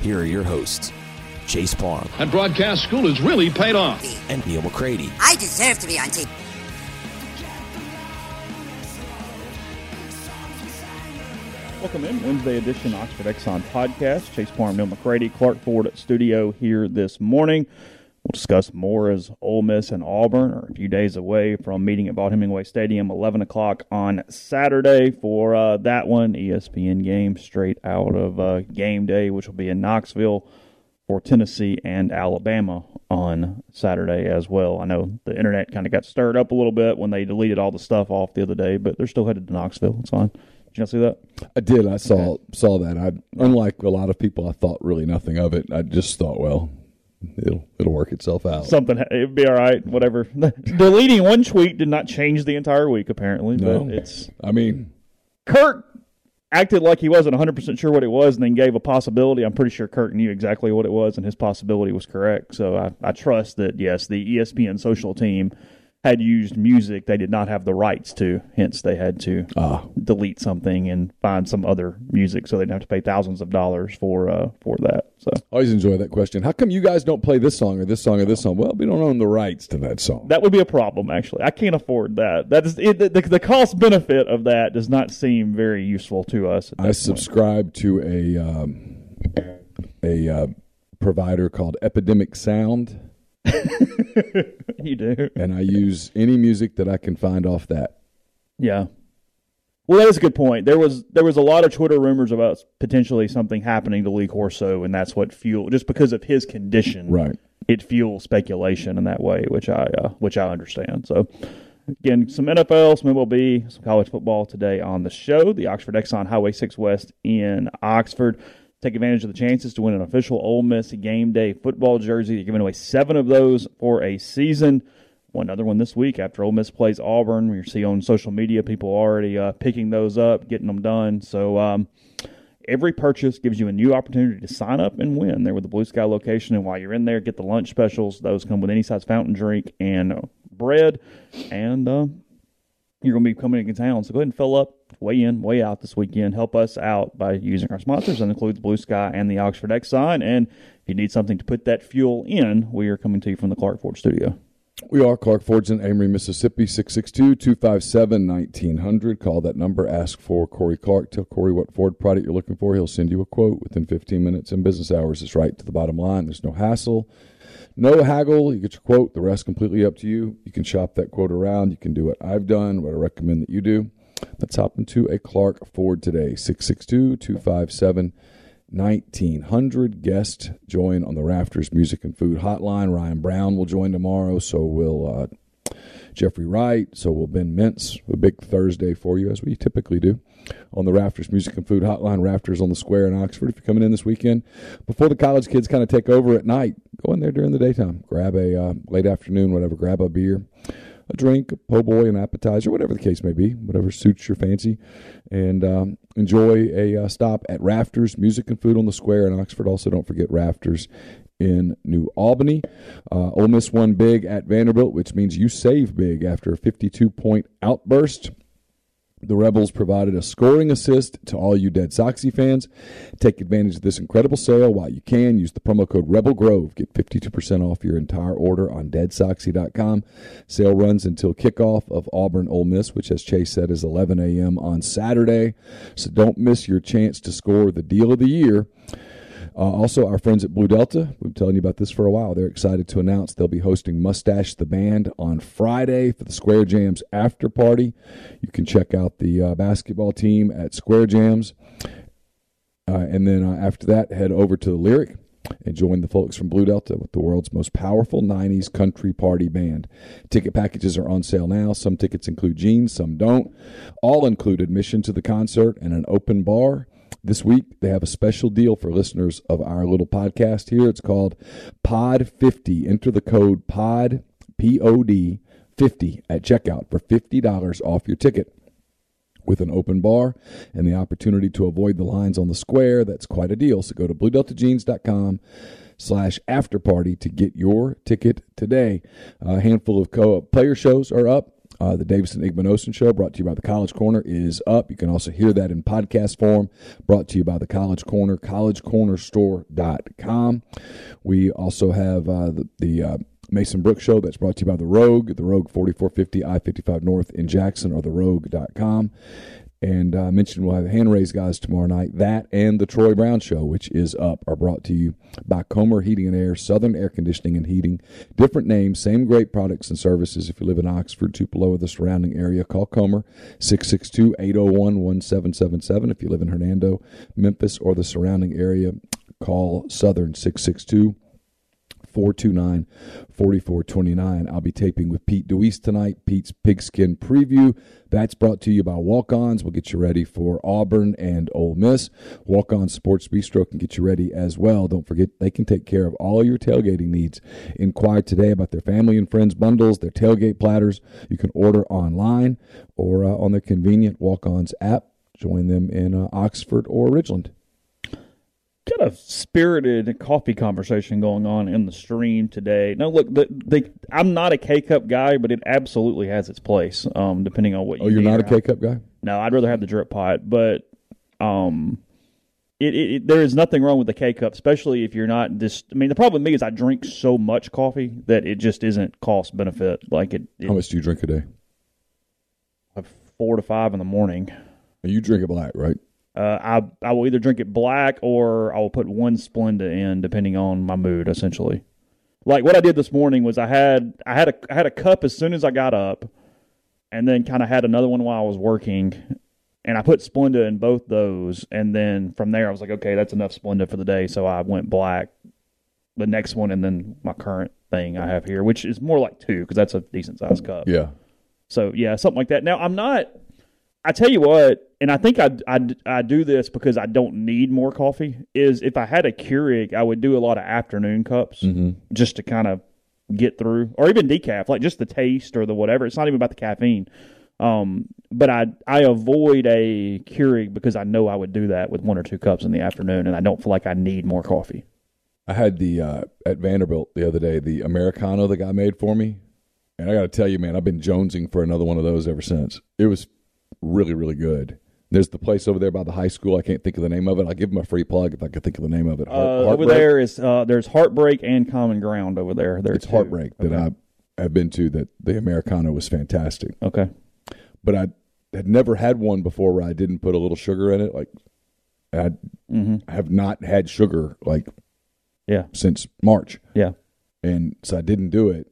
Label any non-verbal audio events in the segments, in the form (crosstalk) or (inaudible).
here are your hosts, Chase Parham. And broadcast school has really paid off. and Neal McCready. I deserve to be on TV. Welcome in Wednesday edition Oxford Exxon podcast. Chase Parham, Neal McCready, Clark Ford studio here this morning. We'll discuss more as Ole Miss and Auburn are a few days away from meeting at Vaught Hemingway Stadium, 11 o'clock on Saturday for uh, that one. ESPN game straight out of uh, game day, which will be in Knoxville for Tennessee and Alabama on Saturday as well. I know the internet kind of got stirred up a little bit when they deleted all the stuff off the other day, but they're still headed to Knoxville. It's fine. Did you not see that? I did. I saw saw that. I unlike a lot of people, I thought really nothing of it. I just thought, well, it'll it'll work itself out. Something it'd be all right. Whatever. (laughs) Deleting one tweet did not change the entire week, apparently. no, But it's I mean, Kirk acted like he wasn't 100 percent sure what it was, and then gave a possibility. I'm pretty sure Kirk knew exactly what it was, and his possibility was correct. So I, I trust that yes, the ESPN social team had used music they did not have the rights to. Hence, they had to ah, delete something and find some other music, so they didn't have to pay thousands of dollars for uh, for that. So always enjoy that question. How come you guys don't play this song or this song or this song? Well, we don't own the rights to that song. That would be a problem, actually. I can't afford that. That is it, the, the cost benefit of that does not seem very useful to us. I that point. subscribe to a um, a uh, provider called Epidemic Sound, (laughs) You do, and I use any music that I can find off that. yeah. Well, that is a good point. There was there was a lot of Twitter rumors about potentially something happening to Lee Corso, and that's what fueled just because of his condition. Right. It fuels speculation in that way, which I uh, which I understand. So. Again, some NFL, some MLB, some college football today on the show. The Oxford Exxon Highway 6 West in Oxford. Take advantage of the chances to win an official Ole Miss game day football jersey. They're giving away seven of those for a season. One other one this week after Ole Miss plays Auburn. You see on social media people already uh, picking those up, getting them done. So um, every purchase gives you a new opportunity to sign up and win there with the Blue Sky location. And while you're in there, get the lunch specials. Those come with any size fountain drink and bread. And uh, you're going to be coming into town. So go ahead and fill up, weigh in, way out this weekend. Help us out by using our sponsors. That includes Blue Sky and the Oxford Exxon. And if you need something to put that fuel in, we are coming to you from the Clark Ford studio. We are Clark Ford's in Amory, Mississippi, 662-257-1900. Call that number. Ask for Corey Clark. Tell Corey what Ford product you're looking for. He'll send you a quote within 15 minutes. And business hours It's right to the bottom line. There's no hassle, no haggle. You get your quote. The rest completely up to you. You can shop that quote around. You can do what I've done, what I recommend that you do. Let's hop into a Clark Ford today, 662-257 1900 guest join on the Rafters Music and Food Hotline. Ryan Brown will join tomorrow. So will uh, Jeffrey Wright. So will Ben Mintz. A big Thursday for you, as we typically do, on the Rafters Music and Food Hotline. Rafters on the Square in Oxford. If you're coming in this weekend, before the college kids kind of take over at night, go in there during the daytime. Grab a uh, late afternoon, whatever. Grab a beer a drink, a po' boy, an appetizer, whatever the case may be, whatever suits your fancy, and um, enjoy a uh, stop at Rafters Music and Food on the Square in Oxford. Also, don't forget Rafters in New Albany. Uh, Ole Miss won big at Vanderbilt, which means you save big after a 52 point outburst. The Rebels provided a scoring assist to all you Dead Soxy fans. Take advantage of this incredible sale while you can. Use the promo code Rebel Grove. Get 52% off your entire order on deadsoxy.com. Sale runs until kickoff of Auburn Ole Miss, which, as Chase said, is 11 a.m. on Saturday. So don't miss your chance to score the deal of the year. Uh, also, our friends at Blue Delta, we've been telling you about this for a while. They're excited to announce they'll be hosting Mustache the Band on Friday for the Square Jams after party. You can check out the uh, basketball team at Square Jams. Uh, and then uh, after that, head over to the Lyric and join the folks from Blue Delta with the world's most powerful 90s country party band. Ticket packages are on sale now. Some tickets include jeans, some don't. All include admission to the concert and an open bar. This week, they have a special deal for listeners of our little podcast here. It's called Pod 50. Enter the code POD, P O D, 50 at checkout for $50 off your ticket. With an open bar and the opportunity to avoid the lines on the square, that's quite a deal. So go to bluedeltajeans.com slash after party to get your ticket today. A handful of co-op player shows are up. Uh, the Davison Igmanosin Show, brought to you by the College Corner, is up. You can also hear that in podcast form, brought to you by the College Corner, collegecornerstore.com. We also have uh, the, the uh, Mason Brooks Show that's brought to you by The Rogue, The Rogue 4450 I 55 North in Jackson, or TheRogue.com. And I uh, mentioned we'll have hand raised guys tomorrow night. That and the Troy Brown Show, which is up, are brought to you by Comer Heating and Air, Southern Air Conditioning and Heating. Different names, same great products and services. If you live in Oxford, Tupelo, or the surrounding area, call Comer 662 801 1777. If you live in Hernando, Memphis, or the surrounding area, call Southern 662 429 4429. I'll be taping with Pete DeWeese tonight, Pete's Pigskin Preview. That's brought to you by Walk Ons. We'll get you ready for Auburn and Ole Miss. Walk On Sports Bistro can get you ready as well. Don't forget, they can take care of all your tailgating needs. Inquire today about their family and friends bundles, their tailgate platters. You can order online or uh, on their convenient Walk Ons app. Join them in uh, Oxford or Ridgeland got a spirited coffee conversation going on in the stream today. Now, look, the, the, I'm not a K cup guy, but it absolutely has its place, um, depending on what. You oh, you are not a K cup guy? No, I'd rather have the drip pot, but um, it, it, it, there is nothing wrong with the K cup, especially if you're not just. I mean, the problem with me is I drink so much coffee that it just isn't cost benefit. Like it. How much do you drink a day? Four to five in the morning. You drink it black, right? Uh, I I will either drink it black or I will put one Splenda in, depending on my mood. Essentially, like what I did this morning was I had I had a I had a cup as soon as I got up, and then kind of had another one while I was working, and I put Splenda in both those, and then from there I was like, okay, that's enough Splenda for the day, so I went black, the next one, and then my current thing I have here, which is more like two because that's a decent sized cup. Yeah. So yeah, something like that. Now I'm not. I tell you what, and I think I, I, I do this because I don't need more coffee. Is if I had a Keurig, I would do a lot of afternoon cups mm-hmm. just to kind of get through, or even decaf, like just the taste or the whatever. It's not even about the caffeine. Um, but I I avoid a Keurig because I know I would do that with one or two cups in the afternoon, and I don't feel like I need more coffee. I had the uh, at Vanderbilt the other day the Americano the guy made for me, and I got to tell you, man, I've been jonesing for another one of those ever since. It was really really good. There's the place over there by the high school. I can't think of the name of it. I'll give them a free plug if I can think of the name of it. Heart, uh, over there is uh, there's Heartbreak and Common Ground over there. There's it's Heartbreak okay. that I have been to. That the Americano was fantastic. Okay, but I had never had one before where I didn't put a little sugar in it. Like I mm-hmm. have not had sugar like yeah since March. Yeah, and so I didn't do it,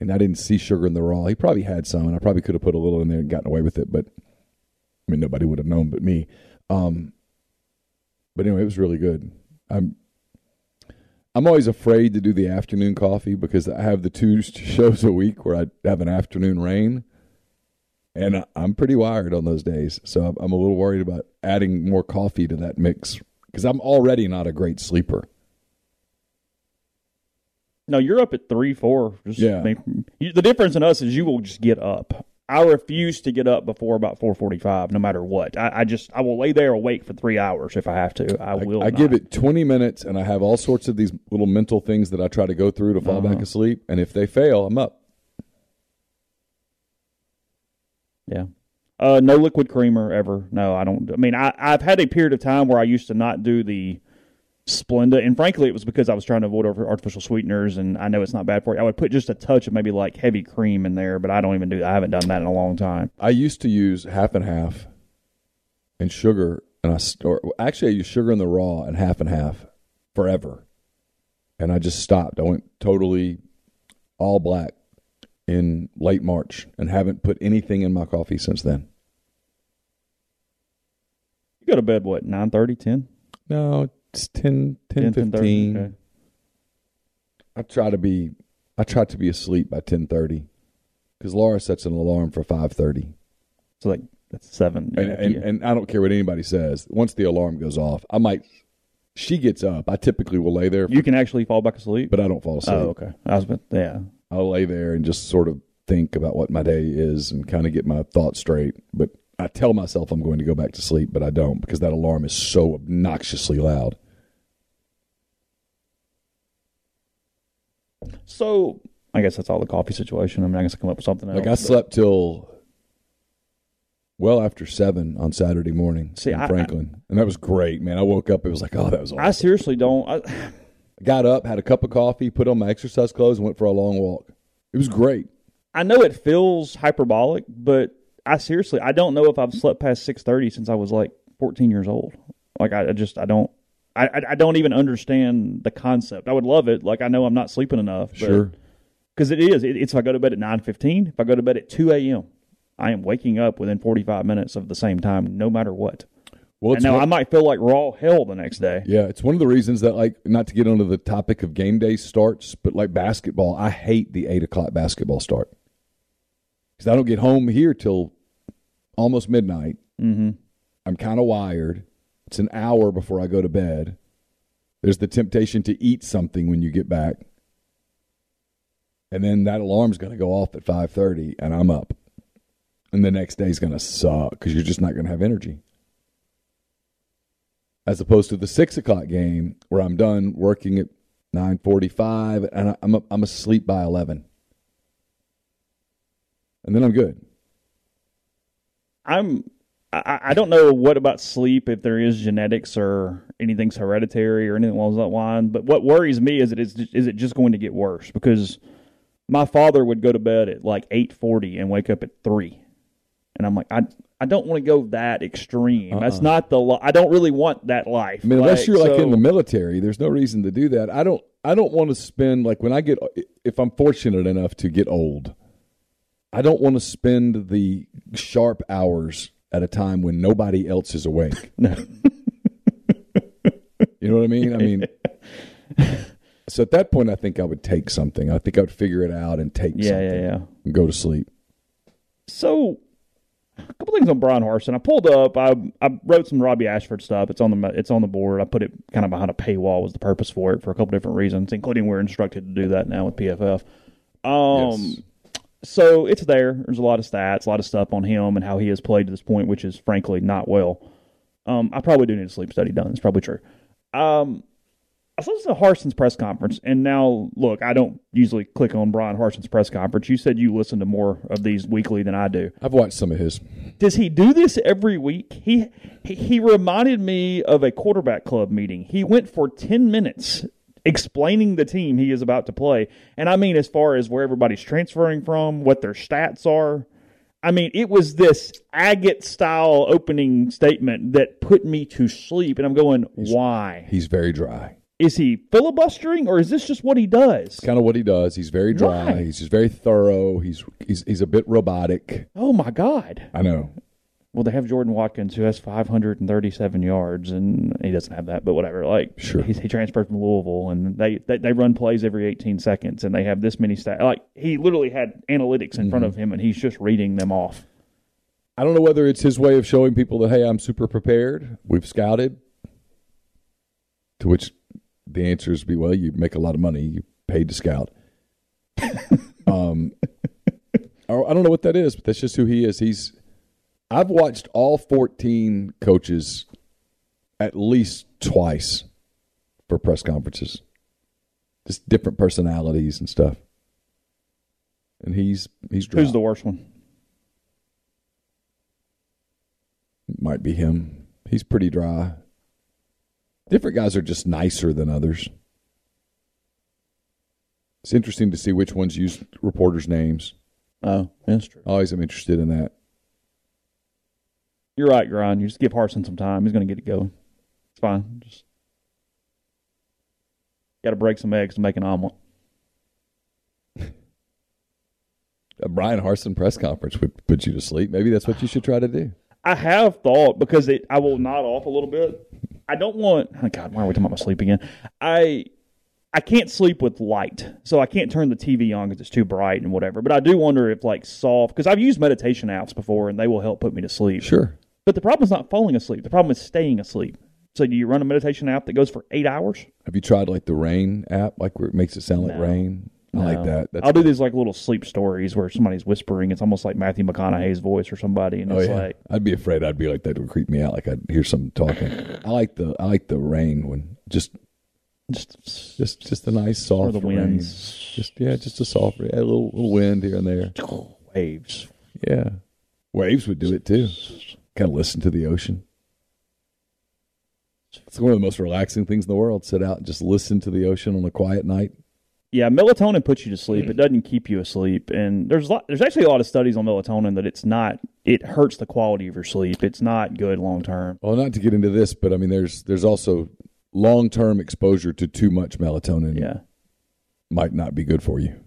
and I didn't see sugar in the raw. He probably had some, and I probably could have put a little in there and gotten away with it, but I mean, nobody would have known but me. Um, but anyway, it was really good. I'm I'm always afraid to do the afternoon coffee because I have the two (laughs) shows a week where I have an afternoon rain, and I'm pretty wired on those days. So I'm a little worried about adding more coffee to that mix because I'm already not a great sleeper. No, you're up at three, four. Just yeah. the difference in us is you will just get up I refuse to get up before about four forty-five, no matter what. I, I, just I will lay there awake for three hours if I have to. I, will. I, give it twenty minutes, and I have all sorts of these little mental things that I try to go through to fall uh-huh. back asleep. And if they fail, I'm up. Yeah. Uh, no liquid creamer ever. No, I don't. I mean, I, I've had a period of time where I used to not do the Splenda, and frankly, it was because I was trying to avoid artificial sweeteners, and I know it's not bad for you. I would put just a touch of maybe like heavy cream in there, but I don't even do. I haven't done that in a long time. I used to use half and half, and sugar, and I or actually I use sugar in the raw and half and half forever, and I just stopped. I went totally all black in late March, and haven't put anything in my coffee since then. You go to bed what nine thirty, ten? No, it's 10, 10, 10 15. Okay. I try to be I try to be asleep by ten thirty, because Laura sets an alarm for five thirty. So like that's seven. And, and, and, I don't care what anybody says. Once the alarm goes off, I might. She gets up. I typically will lay there. You can actually fall back asleep, but I don't fall asleep. Oh, okay. I was, but yeah. I'll lay there and just sort of think about what my day is and kind of get my thoughts straight. But I tell myself I'm going to go back to sleep, but I don't because that alarm is so obnoxiously loud. So I guess that's all the coffee situation. I mean, I guess I come up with something else. Like I slept till well after seven on Saturday morning See, in I, Franklin, I, and that was great, man. I woke up, it was like, oh, that was. Awesome. I seriously don't. I, (sighs) got up, had a cup of coffee, put on my exercise clothes, and went for a long walk. It was great. I know it feels hyperbolic, but I seriously, I don't know if I've slept past six thirty since I was like fourteen years old. Like I, I just, I don't. I, I don't even understand the concept. I would love it. Like I know I'm not sleeping enough. But, sure. Because it is. It, it's if I go to bed at nine fifteen. If I go to bed at two a.m., I am waking up within forty five minutes of the same time, no matter what. Well, and now one, I might feel like raw hell the next day. Yeah, it's one of the reasons that, like, not to get onto the topic of game day starts, but like basketball, I hate the eight o'clock basketball start because I don't get home here till almost midnight. Mm-hmm. I'm kind of wired. It's an hour before I go to bed. There's the temptation to eat something when you get back. And then that alarm's going to go off at 5:30 and I'm up. And the next day's going to suck cuz you're just not going to have energy. As opposed to the 6 o'clock game where I'm done working at 9:45 and I'm I'm asleep by 11. And then I'm good. I'm I, I don't know what about sleep if there is genetics or anything's hereditary or anything along that line. But what worries me is it is is it just going to get worse because my father would go to bed at like eight forty and wake up at three, and I'm like I I don't want to go that extreme. Uh-uh. That's not the I don't really want that life. I mean, like, unless you're so, like in the military, there's no reason to do that. I don't I don't want to spend like when I get if I'm fortunate enough to get old. I don't want to spend the sharp hours at a time when nobody else is awake. (laughs) No. you know what I mean? I mean, (laughs) so at that point, I think I would take something. I think I would figure it out and take yeah, something. Yeah, yeah, And go to sleep. So, a couple things on Brian Harsin. I pulled up. I I wrote some Robbie Ashford stuff. It's on the it's on the board. I put it kind of behind a paywall. Was the purpose for it for a couple different reasons, including we're instructed to do that now with PFF. Um, yes so it's there. There's a lot of stats, a lot of stuff on him and how he has played to this point, which is frankly not well. Um, I probably do need a sleep study done. It's probably true. Um, I listened to Harsin's press conference, and now look, I don't usually click on Brian Harsin's press conference. You said you listen to more of these weekly than I do. I've watched some of his. Does he do this every week? He he, he reminded me of a quarterback club meeting. He went for ten minutes explaining the team he is about to play. And I mean, as far as where everybody's transferring from, what their stats are. I mean, it was this agate style opening statement that put me to sleep. And I'm going, he's, why? He's very dry. Is he filibustering or is this just what he does? It's kind of what he does. He's very dry. Why? He's just very thorough. He's he's he's a bit robotic. Oh my god. I know. Well, they have Jordan Watkins who has 537 yards, and he doesn't have that, but whatever. Like, sure, he, he transferred from Louisville, and they, they, they run plays every 18 seconds, and they have this many stats. Like, he literally had analytics in mm-hmm. front of him, and he's just reading them off. I don't know whether it's his way of showing people that hey, I'm super prepared. We've scouted. To which the answer is be well, you make a lot of money, you paid to scout. (laughs) um, I don't know what that is, but that's just who he is. He's. I've watched all 14 coaches at least twice for press conferences. Just different personalities and stuff. And he's he's dry. Who's the worst one? might be him. He's pretty dry. Different guys are just nicer than others. It's interesting to see which ones use reporters' names. Oh, that's true. Always am interested in that. You're right, Grind. You just give Harsin some time. He's going to get it going. It's fine. Just got to break some eggs to make an omelet. (laughs) A Brian Harsin press conference would put you to sleep. Maybe that's what you should try to do. I have thought because it, I will nod off a little bit. I don't want. Oh God, why are we talking about my sleep again? I I can't sleep with light, so I can't turn the TV on because it's too bright and whatever. But I do wonder if like soft because I've used meditation apps before and they will help put me to sleep. Sure. But the problem is not falling asleep. The problem is staying asleep. So do you run a meditation app that goes for eight hours? Have you tried like the rain app, like where it makes it sound like No. rain? I like No. that. That's I'll do these like little sleep stories where somebody's whispering. It's almost like Matthew McConaughey's voice or somebody, and Oh it's yeah, like I'd be afraid. I'd be like that would creep me out. Like I'd hear someone talking. I like the I like the rain when just just just just a nice soft the rain. winds, Just yeah, just a soft, a little little wind here and there. waves. Yeah, waves would do it too. Kind of listen to the ocean. It's one of the most relaxing things in the world. Sit out and just listen to the ocean on a quiet night. Yeah, melatonin puts you to sleep. It doesn't keep you asleep, and there's a lot, there's actually a lot of studies on melatonin that it's not. It hurts the quality of your sleep. It's not good long term. Well, not to get into this, but I mean, there's there's also long term exposure to too much melatonin. Yeah. might not be good for you.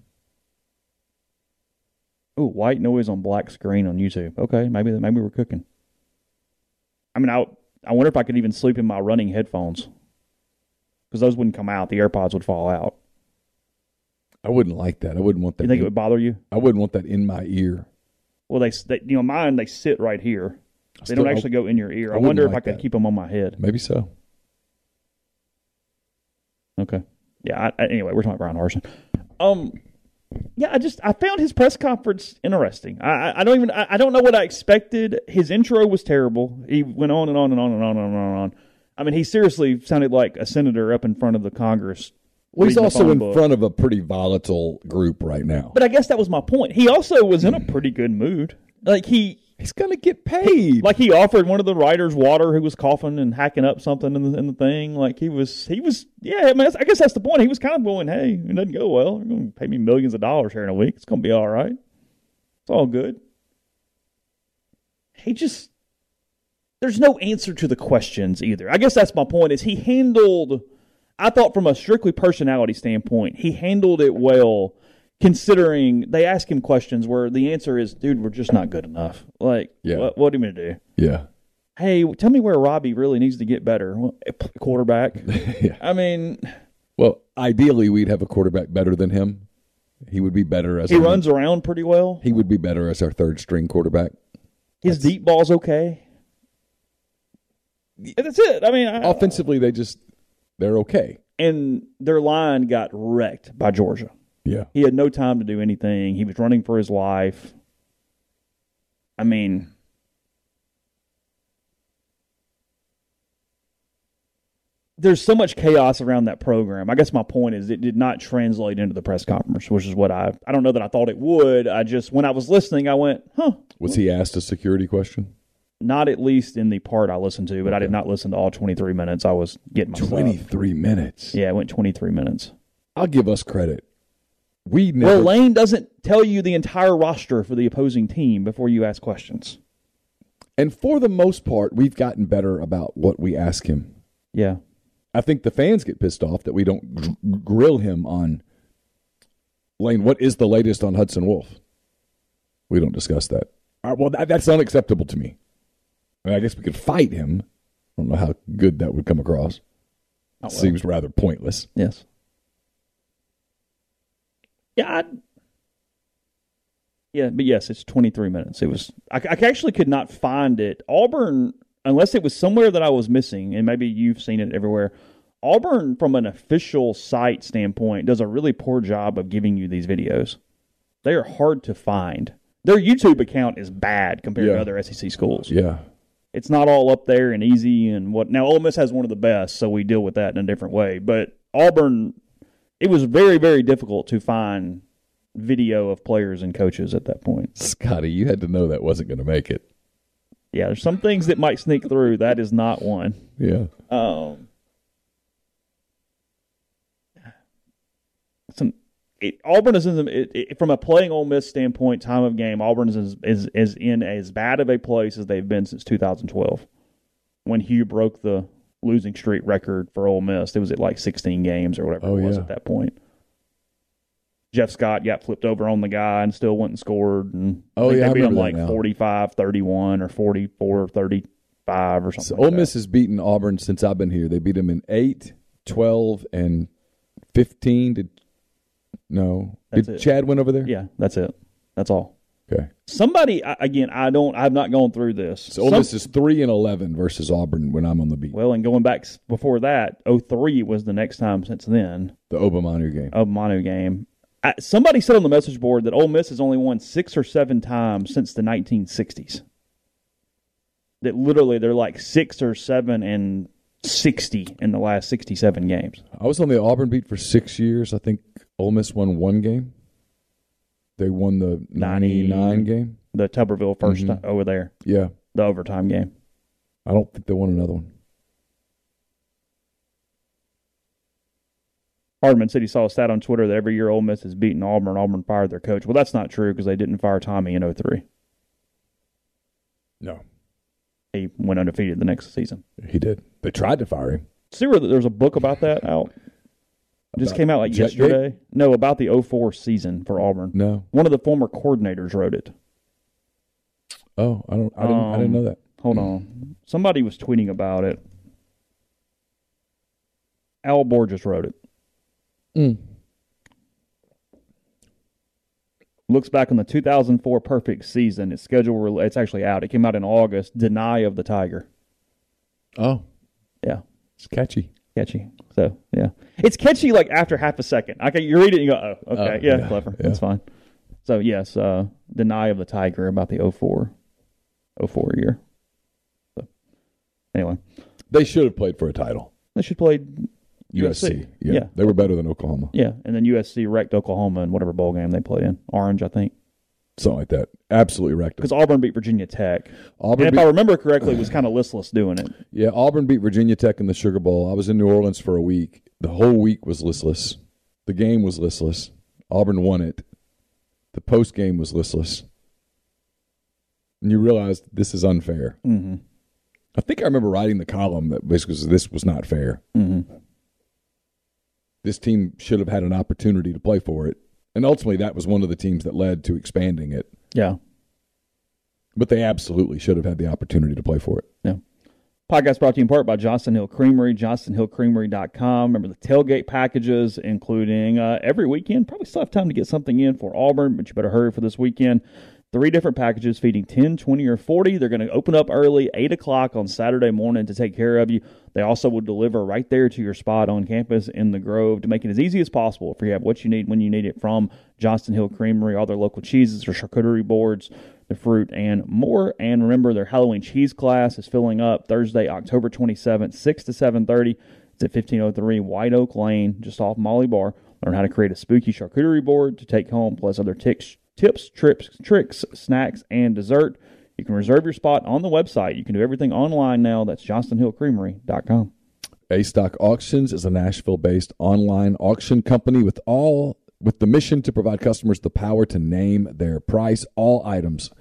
Oh, white noise on black screen on YouTube. Okay, maybe maybe we're cooking. I mean, I I wonder if I could even sleep in my running headphones because those wouldn't come out. The AirPods would fall out. I wouldn't like that. I wouldn't want that. You think it would bother you? I wouldn't want that in my ear. Well, they, they you know mine they sit right here. They Still, don't I- actually go in your ear. I I, wonder if like I could that. keep them on my head. Maybe so. Okay. Yeah. I, I- anyway, we're talking about Brian Harsin. Um. Yeah, I just I found his press conference interesting. I I, I don't even I, I don't know what I expected. His intro was terrible. He went on and on and on and on and on and on. I mean, he seriously sounded like a senator up in front of the Congress. Well, he's also in book. front of a pretty volatile group right now. But I guess that was my point. He also was in a pretty good mood. Like he he's to get paid. like he offered one of the writers water who was coughing and hacking up something in the, in the thing. Like he was, he was, yeah. I, mean, I guess that's the point. He was kind of going, "Hey, it doesn't go well. You're to pay me millions of dollars here in a week. It's to be all right. It's all good." He just, there's no answer to the questions either. I guess that's my point. Is he handled? I thought from a strictly personality standpoint, he handled it well. Considering they ask him questions where the answer is, "Dude, we're just not good enough." Like, Yeah. what, what are you going to do? yeah. hey, tell me where Robbie really needs to get better. Well, quarterback. (laughs) yeah. I mean, Well, ideally, we'd have a quarterback better than him. He would be better as he runs around pretty well. He would be better as our third string quarterback. His deep ball's okay. And that's it. I mean, I, Offensively, they just they're okay. and their line got wrecked by Georgia. Yeah. He had no time to do anything. He was running for his life. I mean, there's so much chaos around that program. I guess my point is it did not translate into the press conference, which is what I I don't know that I thought it would. I just when I was listening, I went, "Huh." Was he asked a security question? Not at least in the part I listened to, but I did not listen to all 23 minutes. I was getting my Twenty stuff. minutes. Yeah, it went 23 minutes. I'll give us credit. We never. Well, Lane doesn't tell you the entire roster for the opposing team before you ask questions. and for the most part, we've gotten better about what we ask him. Yeah. I think the fans get pissed off that we don't gr- grill him on Lane. What is the latest on Hudson Wolf? We don't discuss that. Right, well, that, that's unacceptable to me. I, mean, I guess we could fight him. I don't know how good that would come across. Oh, well. Seems rather pointless. Yes. Yeah. I, yeah, but yes, it's 23 minutes. It was. I, I actually could not find it. Auburn, unless it was somewhere that I was missing, and maybe you've seen it everywhere. Auburn, from an official site standpoint, does a really poor job of giving you these videos. They are hard to find. their YouTube account is bad compared Yeah. to other SEC schools. Yeah. It's not all up there and easy and what. Now Ole Miss has one of the best, so we deal with that in a different way. But Auburn, it was very very difficult to find video of players and coaches at that point. Scotty, you had to know that wasn't going to make it. Yeah, there's some things that might sneak through. That is not one. Yeah. Um, some it, Auburn is in the, it, it, from a playing Ole Miss standpoint, time of game. Auburn is, is is in as bad of a place as they've been since 2012, when Hugh broke the losing streak record for Ole Miss. It was at like 16 games or whatever Oh, it was yeah. at that point. Jeff Scott got flipped over on the guy and still went and scored. And Oh, I think oh, yeah, they beat him like now. 45 31 or 44 35 or something. So like Ole that. Miss has beaten Auburn since I've been here. They beat them in 8, 12, and 15. Did No. That's Did it. Chad win over there? Yeah, that's it. That's all. Okay. Somebody again, I don't. I've not gone through this. So Ole Miss is 3 and 11 versus Auburn when I'm on the beat. well, and going back before that, 03 was the next time since then. the Obamanu game. of Manu game. I, somebody said on the message board that Ole Miss has only won six or seven times since the 1960s. That literally they're like six or seven and 60 in the last 67 games. I was on the Auburn beat for six years. I think Ole Miss won one game. They won the 99 game. The Tuberville 1st Mhm. time over there, Yeah. the overtime game. I don't think they won another one. Hardman said he saw a stat on Twitter that every year Ole Miss has beaten Auburn. Auburn fired their coach. Well, that's not true because they didn't fire Tommy in 03. No. He went undefeated the next season. He did. They tried to fire him. See where there's a book about that out? Just came out like yesterday. No, about the 04 season for Auburn. No. One of the former coordinators wrote it. Oh, I don't. I didn't. I didn't Um, know that. Hold on. Somebody was tweeting about it. Al Borges wrote it. Mm. Looks back on the 2004 perfect season. Its schedule, rel- it's actually out. It came out in August. Deny of the Tiger. Oh, Yeah. it's catchy. Catchy. So, yeah. It's catchy like after half a second. Okay, you read it and you go, oh, okay. Oh, yeah, yeah, clever. yeah. That's fine. So, yes, uh, Deny of the Tiger about the 04, 04 year. So, anyway, They should have played for a title. they should play USC. USC. Yeah. Yeah. They were better than Oklahoma. Yeah, and then USC wrecked Oklahoma in whatever bowl game they played in. Orange, I think. Something like that. Absolutely wrecked them. Because Auburn beat Virginia Tech. Auburn and if beat- I remember correctly, it was kind of listless doing it. Yeah, Auburn beat Virginia Tech in the Sugar Bowl. I was in New Orleans for a week. The whole week was listless. The game was listless. Auburn won it. The post game was listless. And you realize this is unfair. Mm-hmm. I think I remember writing the column that basically this was not fair. Mm-hmm. This team should have had an opportunity to play for it. And ultimately, that was one of the teams that led to expanding it. Yeah. But they absolutely should have had the opportunity to play for it. Yeah. Podcast brought to you in part by Johnston Hill Creamery, johnstonhillcreamery.com. Remember the tailgate packages, including uh, every weekend. Probably still have time to get something in for Auburn, but you better hurry for this weekend. Three different packages feeding 10, 20, or 40. They're going to open up early, 8 o'clock on Saturday morning to take care of you. They also will deliver right there to your spot on campus in the Grove to make it as easy as possible for you to have what you need when you need it from Johnston Hill Creamery, all their local cheeses or charcuterie boards, the fruit, and more. And remember, their Halloween cheese class is filling up Thursday, October 27th, 6 to 7.30. It's at 1503 White Oak Lane, just off Molly Barr. Learn how to create a spooky charcuterie board to take home, plus other tics, tips, trips, tricks, snacks, and dessert. You can reserve your spot on the website. You can do everything online now. That's johnstonhillcreamery.com. A Stock Auctions is a Nashville-based online auction company with all with the mission to provide customers the power to name their price. All items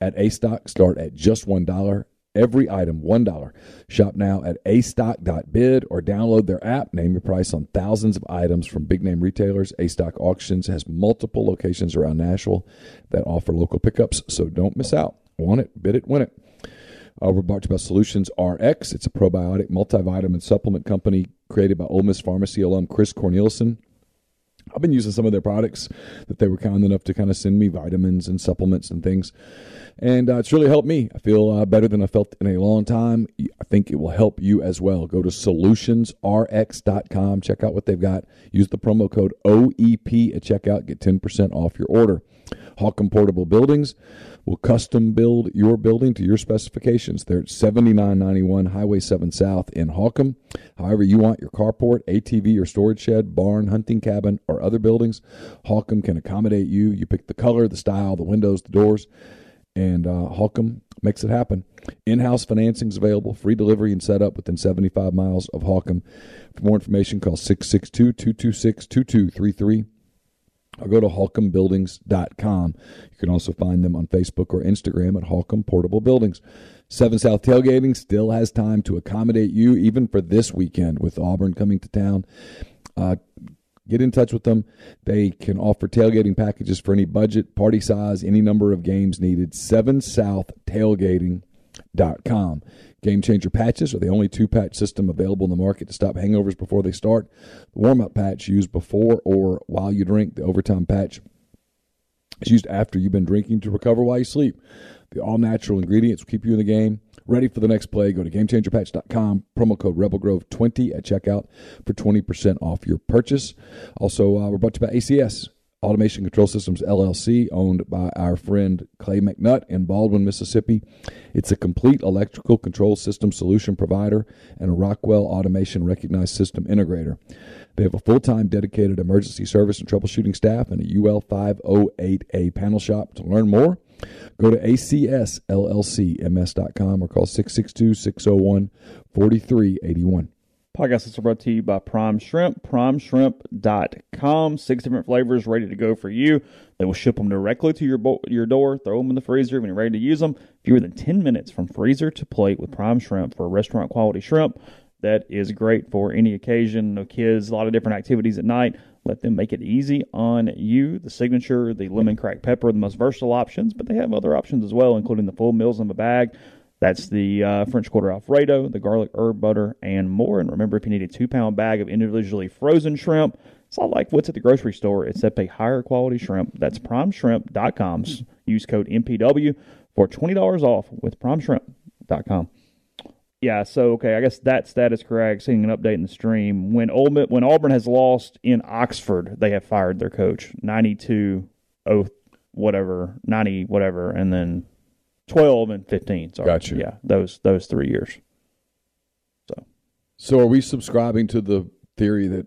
at A Stock start at just one dollar. Every item one dollar. Shop now at astock.bid or download their app. Name your price on thousands of items from big name retailers. A Stock Auctions has multiple locations around Nashville that offer local pickups, so don't miss out. Want it, bid it, win it. Uh, we're brought to you by Solutions RX. It's a probiotic multivitamin supplement company created by Ole Miss Pharmacy alum Chris Cornelison. I've been using some of their products that they were kind enough to kind of send me vitamins and supplements and things. And uh, it's really helped me. I feel uh, better than I felt in a long time. I think it will help you as well. Go to solutionsrx.com. Check out what they've got. Use the promo code OEP at checkout. Get 10% off your order. Holcomb Portable Buildings will custom build your building to your specifications. They're at 7991 Highway 7 South in Holcomb. However, you want your carport, ATV or storage shed, barn, hunting cabin, or other buildings, Holcomb can accommodate you. You pick the color, the style, the windows, the doors, and uh, makes it happen. In house financing is available, free delivery and setup within 75 miles of Holcomb. For more information, call 662 226 2233 or go to holcombbuildings.com. You can also find them on Facebook or Instagram at Holcomb Portable Buildings. Seven South Tailgating still has time to accommodate you, even for this weekend with Auburn coming to town. Uh, get in touch with them. They can offer tailgating packages for any budget, party size, any number of games needed. Seven South Tailgating.com. Game changer patches are the only two patch system available in the market to stop hangovers before they start. The warm up patch used before or while you drink. The overtime patch is used after you've been drinking to recover while you sleep. The all natural ingredients will keep you in the game. Ready for the next play, go to GameChangerPatch.com, promo code RebelGrove20 at checkout for 20% off your purchase. Also, uh, we're brought to you by ACS. Automation Control Systems LLC, owned by our friend Clay McNutt in Baldwin, Mississippi. It's a complete electrical control system solution provider and a Rockwell Automation recognized system integrator. They have a full time dedicated emergency service and troubleshooting staff and a UL 508A panel shop. To learn more, go to acsllcms.com or call 662 601 4381. Podcast is brought to you by Prime Shrimp, primeshrimp.com. Six different flavors ready to go for you. They will ship them directly to your bo- your door, throw them in the freezer when you're ready to use them. Fewer than 10 minutes from freezer to plate with Prime Shrimp for restaurant quality shrimp. That is great for any occasion. No kids, a lot of different activities at night. Let them make it easy on you. The signature, the lemon cracked pepper, the most versatile options, but they have other options as well, including the full meals in the bag. That's the uh, French Quarter Alfredo, the garlic herb butter, and more. And remember, if you need a two pound bag of individually frozen shrimp, it's all like what's at the grocery store, except a higher quality shrimp. That's primeshrimp.com. Use code MPW for $20 off with primeshrimp.com. Yeah, so okay, I guess that stat is correct. Seeing an update in the stream when Ole when Auburn has lost in Oxford, they have fired their coach. Ninety two, oh whatever, ninety whatever, and then 12 and 15. Sorry. Gotcha. Yeah, those those three years. So, So are we subscribing to the theory that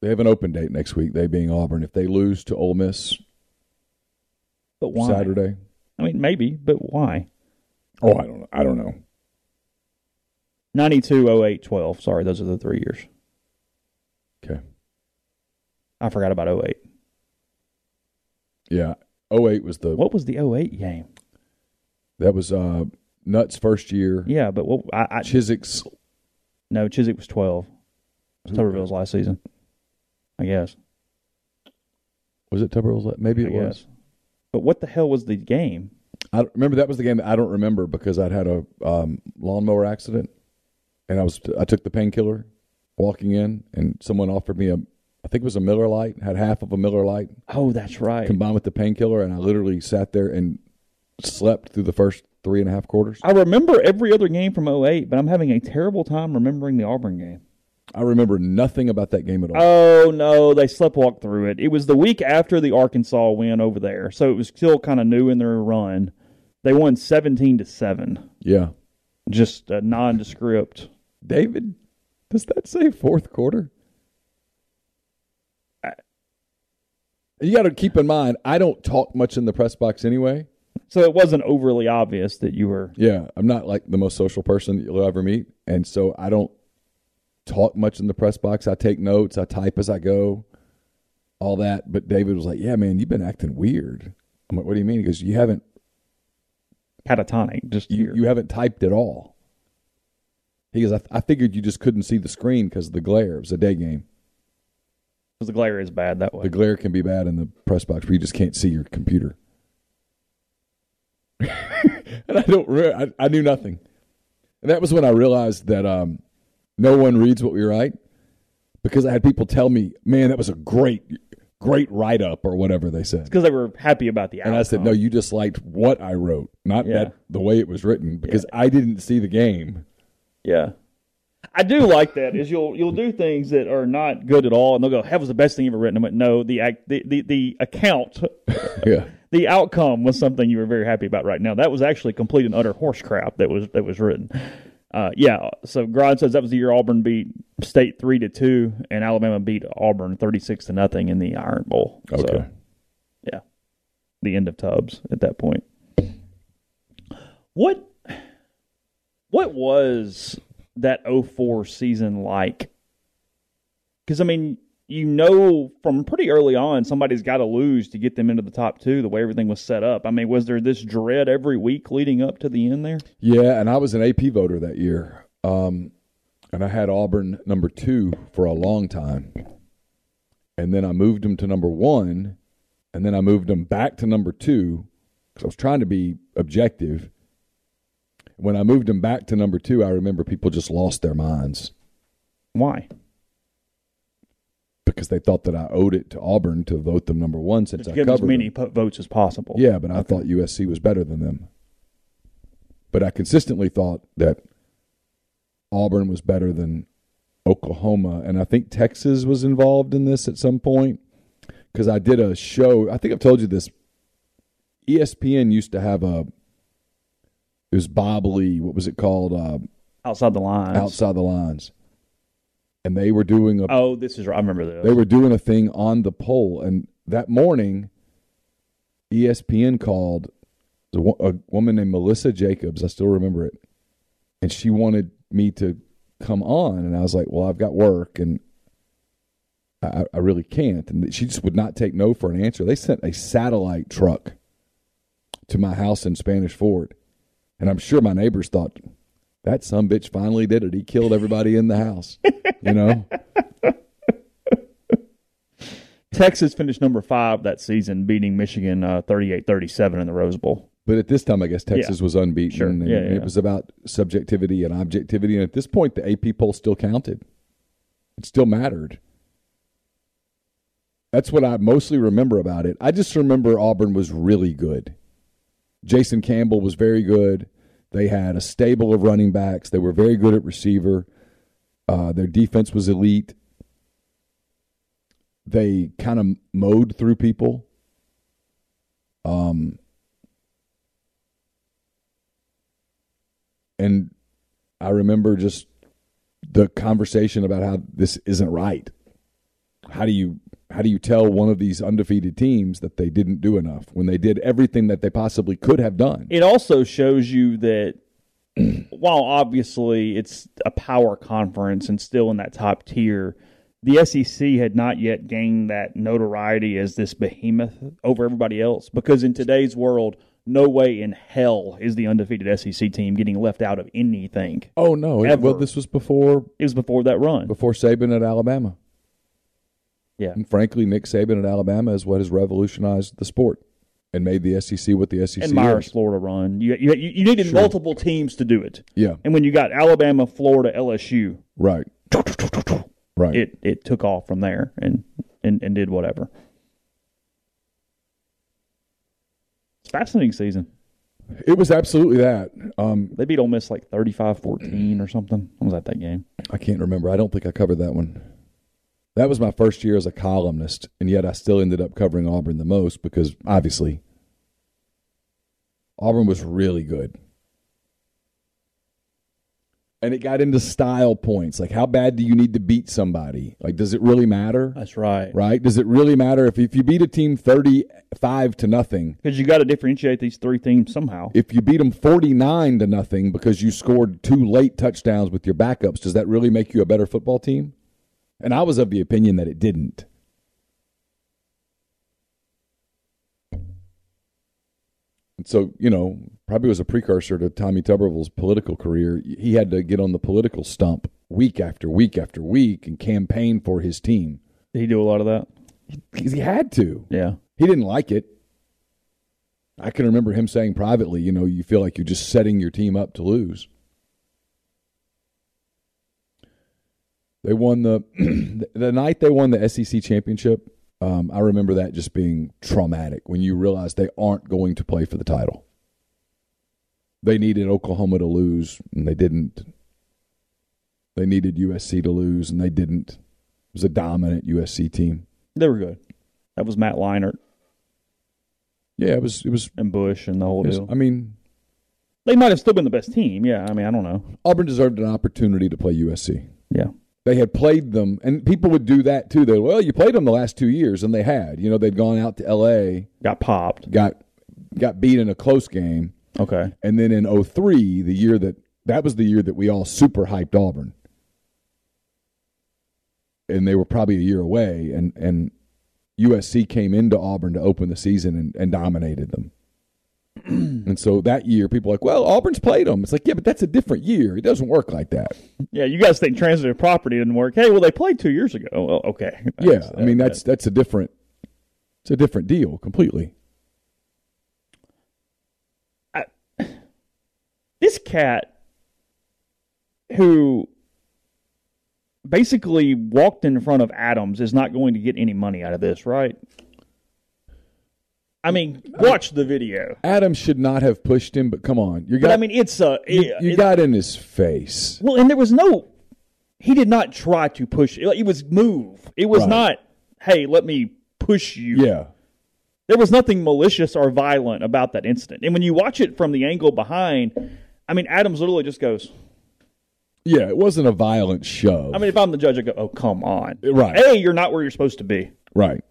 they have an open date next week, they being Auburn, if they lose to Ole Miss but why? Saturday? I mean, maybe, but why? Oh, I don't know. I don't know. 92, 08, 12. Sorry, those are the three years. Okay. I forgot about 08. Yeah. 08 was the What was the 08 game? That was uh Nutt's first year. Yeah, but what I, I Chizik's no Chizik was 12. It was Tuberville's last season. I guess. was it Tuberville's? Maybe it I was. guess. But what the hell was the game? I remember that was the game that I don't remember because I'd had a um, lawnmower accident, and I was I took the painkiller walking in, and someone offered me a I think it was a Miller Light, had half of a Miller Light Oh, that's right. combined with the painkiller, and I literally sat there and slept through the first three and a half quarters. I remember every other game from 08, but I'm having a terrible time remembering the Auburn game. I remember nothing about that game at all. Oh no, they sleptwalked through it. It was the week after the Arkansas win over there, so it was still kind of new in their run. They won seventeen to seven, yeah, just a nondescript. David, does that say fourth quarter? You got to keep in mind, I don't talk much in the press box anyway. So it wasn't overly obvious that you were. Yeah, I'm not like the most social person that you'll ever meet, and so I don't talk much in the press box. I take notes, I type as I go, all that. But David was like, "Yeah, man, you've been acting weird." I'm like, "What do you mean?" He goes, "You haven't catatonic, just you, you haven't typed at all." He goes, I, I figured you just couldn't see the screen because of the glare. It was a day game. Because the glare is bad that way. The glare can be bad in the press box where you just can't see your computer. (laughs) and I don't, re- I, I knew nothing. And that was when I realized that um, no one reads what we write because I had people tell me, man, that was a great, great write up or whatever they said. Because they were happy about the outcome. And I said, no, you just liked what I wrote, not Yeah. that the way it was written, because I didn't see the game. Yeah. I do like that. Is you'll you'll do things that are not good at all, and they'll go, "That was the best thing ever written." I went, "No, the act, the, the the account, (laughs) Yeah. The outcome was something you were very happy about right now. That was actually complete and utter horse crap that was that was written." Uh, yeah. So Grod says that was the year Auburn beat State three to two, and Alabama beat Auburn thirty six to nothing in the Iron Bowl. So, Okay. yeah, the end of Tubbs at that point. What what was that 04 season like? Because I mean, you know, from pretty early on, somebody's got to lose to get them into the top two. The way everything was set up. I mean, was there this dread every week leading up to the end there? Yeah, and I was an AP voter that year. Um, and I had Auburn number two for a long time. And then I moved them to number one. And then I moved them back to number two because I was trying to be objective. When I moved them back to number two, I remember people just lost their minds Why? Because they thought that I owed it to Auburn to vote them number one since I get as many them. po- votes as possible. Yeah, but I thought USC was better than them. But I consistently thought that Auburn was better than Oklahoma, and I think Texas was involved in this at some point because I did a show. I think I've told you this. ESPN used to have a. It was Bob Ley. What was it called? Uh, outside the lines. Outside the lines. And they were doing a Oh, this is. I remember this. they were doing a thing on the poll, and that morning, ESPN called a, a woman named Melissa Jacobs. I still remember it, and she wanted me to come on, and I was like, "Well, I've got work, and I, I really can't." And she just would not take no for an answer. They sent a satellite truck to my house in Spanish Fort, and I'm sure my neighbors thought. That some bitch finally did it. He killed everybody in the house. You know? (laughs) Texas finished number five that season, beating Michigan uh, 38-37 in the Rose Bowl. But at this time, I guess Texas was unbeaten. Sure. And Yeah, yeah. it was about subjectivity and objectivity. And at this point, the AP poll still counted. It still mattered. That's what I mostly remember about it. I just remember Auburn was really good. Jason Campbell was very good. They had a stable of running backs. They were very good at receiver. Uh, their defense was elite. They kind of mowed through people. Um, and I remember just the conversation about how this isn't right. How do you how do you tell one of these undefeated teams that they didn't do enough when they did everything that they possibly could have done? It also shows you that (clears throat) while obviously it's a power conference and still in that top tier, the SEC had not yet gained that notoriety as this behemoth over everybody else. Because in today's world, no way in hell is the undefeated SEC team getting left out of anything. Oh no! Ever. well, this was before It was before that run. before Saban at Alabama, Yeah. and frankly, Nick Saban at Alabama is what has revolutionized the sport and made the SEC what the SEC And Myers, is. Florida run. You, you, you needed Sure. multiple teams to do it. Yeah, And when you got Alabama, Florida, LSU, right, right. it it took off from there and and, and did whatever. It's a fascinating season. It was absolutely that. Um, They beat Ole Miss like 35-14 or something. I was at that game. I can't remember. I don't think I covered that one. That was my first year as a columnist, and yet I still ended up covering Auburn the most because obviously Auburn was really good. And it got into style points. Like, how bad do you need to beat somebody? Like, does it really matter? That's right. Right? Does it really matter if, if you beat a team 35 to nothing? Because you got to differentiate these three teams somehow. If you beat them 49 to nothing because you scored two late touchdowns with your backups, does that really make you a better football team? And I was of the opinion that it didn't. And so, you know, probably was a precursor to Tommy Tuberville's political career. He had to get on the political stump week after week after week and campaign for his team Did he do a lot of that? because he had to. Yeah. He didn't like it. I can remember him saying privately, you know, you feel like you're just setting your team up to lose. They won the (clears throat) the night they won the SEC championship. Um, I remember that just being traumatic when you realize they aren't going to play for the title. They needed Oklahoma to lose, and they didn't. They needed USC to lose, and they didn't. It was a dominant USC team. They were good. That was Matt Leinart Yeah, it was. It was. and Bush and the whole was- deal. I mean, They might have still been the best team. Yeah, I mean, I don't know. Auburn deserved an opportunity to play USC. Yeah. They had played them, and people would do that too. They well, you played them the last two years, and they had. You know, they'd gone out to L.A., Got popped. got got beat in a close game, Okay. and then in 03, the year that that was the year that we all super hyped Auburn, and they were probably a year away, and and USC came into Auburn to open the season and, and dominated them. (clears throat) and so that year, people were like, well, Auburn's played them. It's like, yeah, but that's a different year. It doesn't work like that. Yeah, you guys think transitive property didn't work. Hey, well, they played two years ago. Well, okay. Yeah, I mean that's uh, that's a different it's a different deal completely. this cat who basically walked in front of Adams is not going to get any money out of this, right? I mean, watch the video. Adams should not have pushed him, but come on, you But got I mean, it's a you, you it- got in his face. well, and there was no. He did not try to push. It It was move. It was Right. not. Hey, let me push you. Yeah, There was nothing malicious or violent about that incident. And when you watch it from the angle behind, I mean, Adams literally just goes. yeah, it wasn't a violent shove. I mean, if I'm the judge, I go, "Oh, come on." Right. A, you're not where you're supposed to be. right.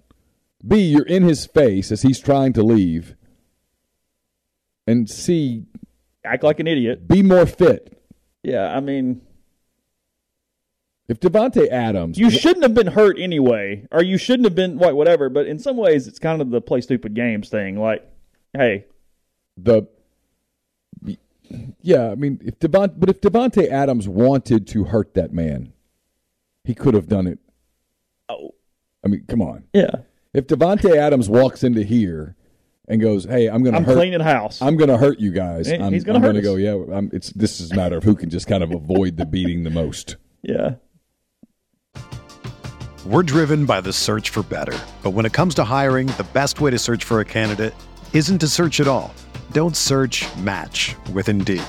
B, you're in his face as he's trying to leave, and C, Act like an idiot. be more fit. Yeah, I mean, If Davante Adams, you shouldn't have been hurt anyway, or you shouldn't have been what, whatever. But in some ways, it's kind of the play stupid games thing. Like, hey, the yeah, I mean, if Devon, but if Davante Adams wanted to hurt that man, he could have done it. Oh. I mean, come on. yeah, If Davante Adams walks into here and goes, "Hey, I'm going to I'm hurt, cleaning house. I'm going to hurt you guys," I'm, he's gonna I'm hurt gonna go, "Yeah, I'm, it's this is a matter of who can just kind of avoid the beating the most." yeah, We're driven by the search for better. But when it comes to hiring, the best way to search for a candidate isn't to search at all. Don't search match with Indeed.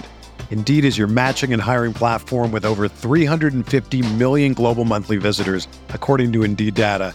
Indeed is your matching and hiring platform with over 350 million global monthly visitors, according to Indeed data,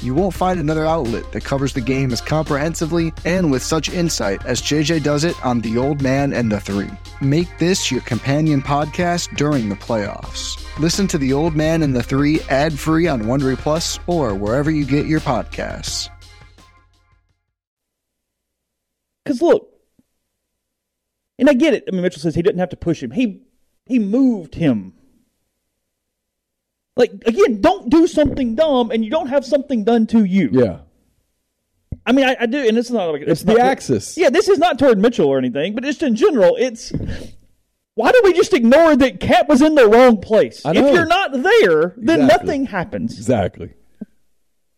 You won't find another outlet that covers the game as comprehensively and with such insight as JJ does it on The Old Man and the Three. Make this your companion podcast during the playoffs. Listen to The Old Man and the Three ad free on Wondery Plus or wherever you get your podcasts. because look, and I get it. I mean, Mitchell says he didn't have to push him. He he moved him. Like again, don't do something dumb, and you don't have something done to you. Yeah, I mean, I, I do, and it's not like It's not the toward- axis. Yeah, this is not toward Mitchell or anything, but just in general, it's. Why do we just ignore that Cat was in the wrong place? I know. If you're not there, then Exactly. nothing happens. Exactly.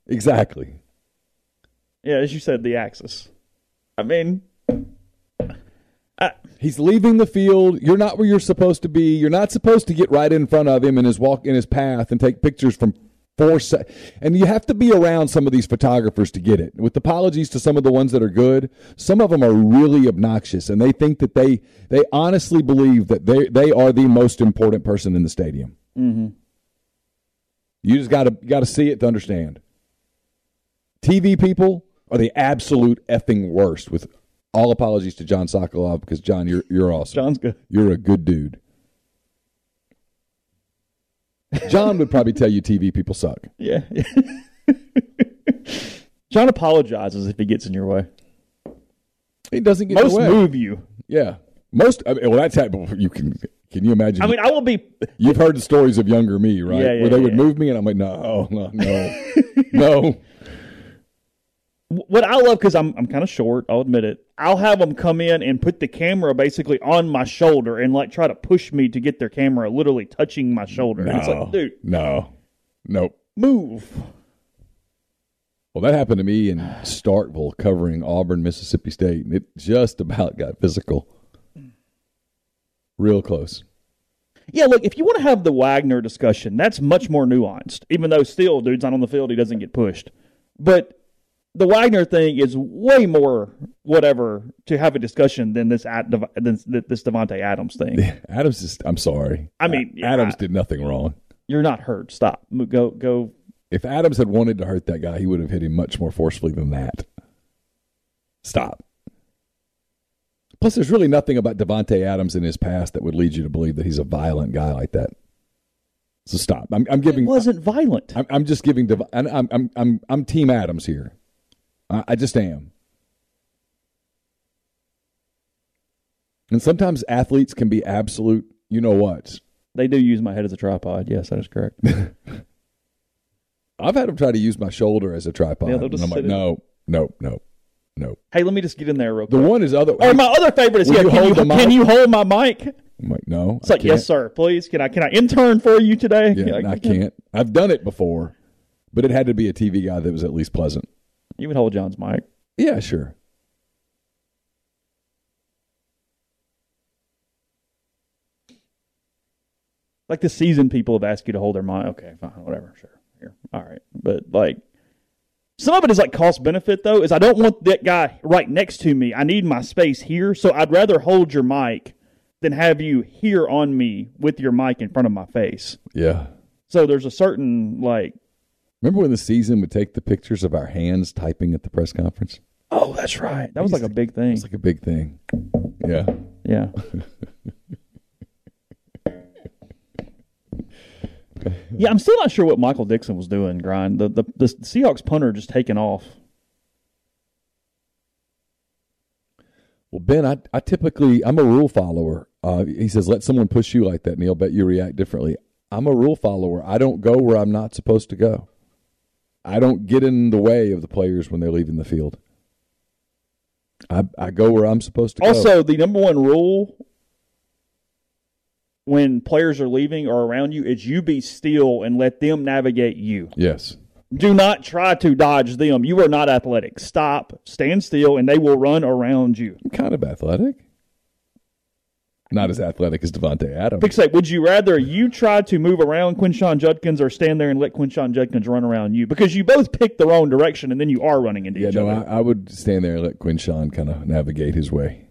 Exactly. Yeah, as you said, the axis. I mean, He's leaving the field. You're not where you're supposed to be. You're not supposed to get right in front of him in his walk in his path and take pictures from four se- and you have to be around some of these photographers to get it. With apologies to some of the ones that are good, some of them are really obnoxious and they think that they they honestly believe that they they are the most important person in the stadium. Mm-hmm. You just got to got to see it to understand. TV people are the absolute effing worst. With all apologies to John Sokolov because John, you're you're awesome. John's good. You're a good dude. John would probably tell you TV people suck. Yeah. (laughs) John apologizes if he gets in your way. He doesn't get in Most the way. move you. Yeah, most. I mean, well, that's how you can. Can you imagine? I mean, I will be. you've heard the stories of younger me, right? Yeah, yeah, Where they would yeah. move me, and I'm like, no, no, no, (laughs) no. What I love because I'm I'm kind of short. I'll admit it. I'll have them come in and put the camera basically on my shoulder and like try to push me to get their camera literally touching my shoulder. No, It's like, dude, no, nope. move. Well, that happened to me in Starkville covering Auburn, Mississippi State, and it just about got physical. Real close. Yeah, look, if you want to have the Wagner discussion, that's much more nuanced. Even though still, dude's not on the field, he doesn't get pushed. But the Wagner thing is way more whatever to have a discussion than this at than this Davante Adams thing. Adams is. I'm sorry. I mean, A- Adams I- did nothing wrong. You're not hurt. Stop. Go go. If Adams had wanted to hurt that guy, he would have hit him much more forcefully than that. Stop. Plus, there's really nothing about Davante Adams in his past that would lead you to believe that he's a violent guy like that. So stop. I'm, I'm It giving. wasn't violent. I'm, I'm just giving. I'm, I'm, I'm, I'm Team Adams here. I, I just am. And sometimes athletes can be absolute. You know what? They do use my head as a tripod. Yes, that is correct. (laughs) I've had them try to use my shoulder as a tripod, Yeah, they'll and just I'm like, sit in- no, no, no, no. hey, let me just get in there real quick. The one is other. or my other favorite is Will yeah. you Can, you, hold the can you hold my mic? I'm like, no. It's like yes, sir. Please, can I can I intern for you today? Yeah, Like, I can't. I've done it before, but it had to be a TV guy that was at least pleasant. You would hold John's mic. Yeah, sure. like the seasoned people have asked you to hold their mic. Okay, fine, whatever, sure, here, all right. But like, some of it is like cost benefit though. Is I don't want that guy right next to me. I need my space here, so I'd rather hold your mic than have you here on me with your mic in front of my face. Yeah. So there's a certain like, Remember when the season would take the pictures of our hands typing at the press conference? oh, that's right. That was like a big thing. It's like a big thing. Yeah. Yeah. (laughs) yeah, I'm still not sure what Michael Dickson was doing, Grind. The, the the Seahawks punter just taking off. Well, Ben, I, I typically I'm a rule follower. Uh, he says, "Let someone push you like that, Neal. Bet you react differently." I'm a rule follower. I don't go where I'm not supposed to go. I don't get in the way of the players when they're leaving the field. I I go where I'm supposed to go. Also, the number one rule when players are leaving or around you is you be still and let them navigate you. yes, Do not try to dodge them. You are not athletic. Stop, stand still, and they will run around you. I'm kind of athletic. Not as athletic as Davante Adams. Pick say, would you rather you try to move around Quinshon Judkins or stand there and let Quinshon Judkins run around you? Because you both pick the wrong direction and then you are running into Yeah, each no, other. I, I would stand there and let Quinshon kind of navigate his way.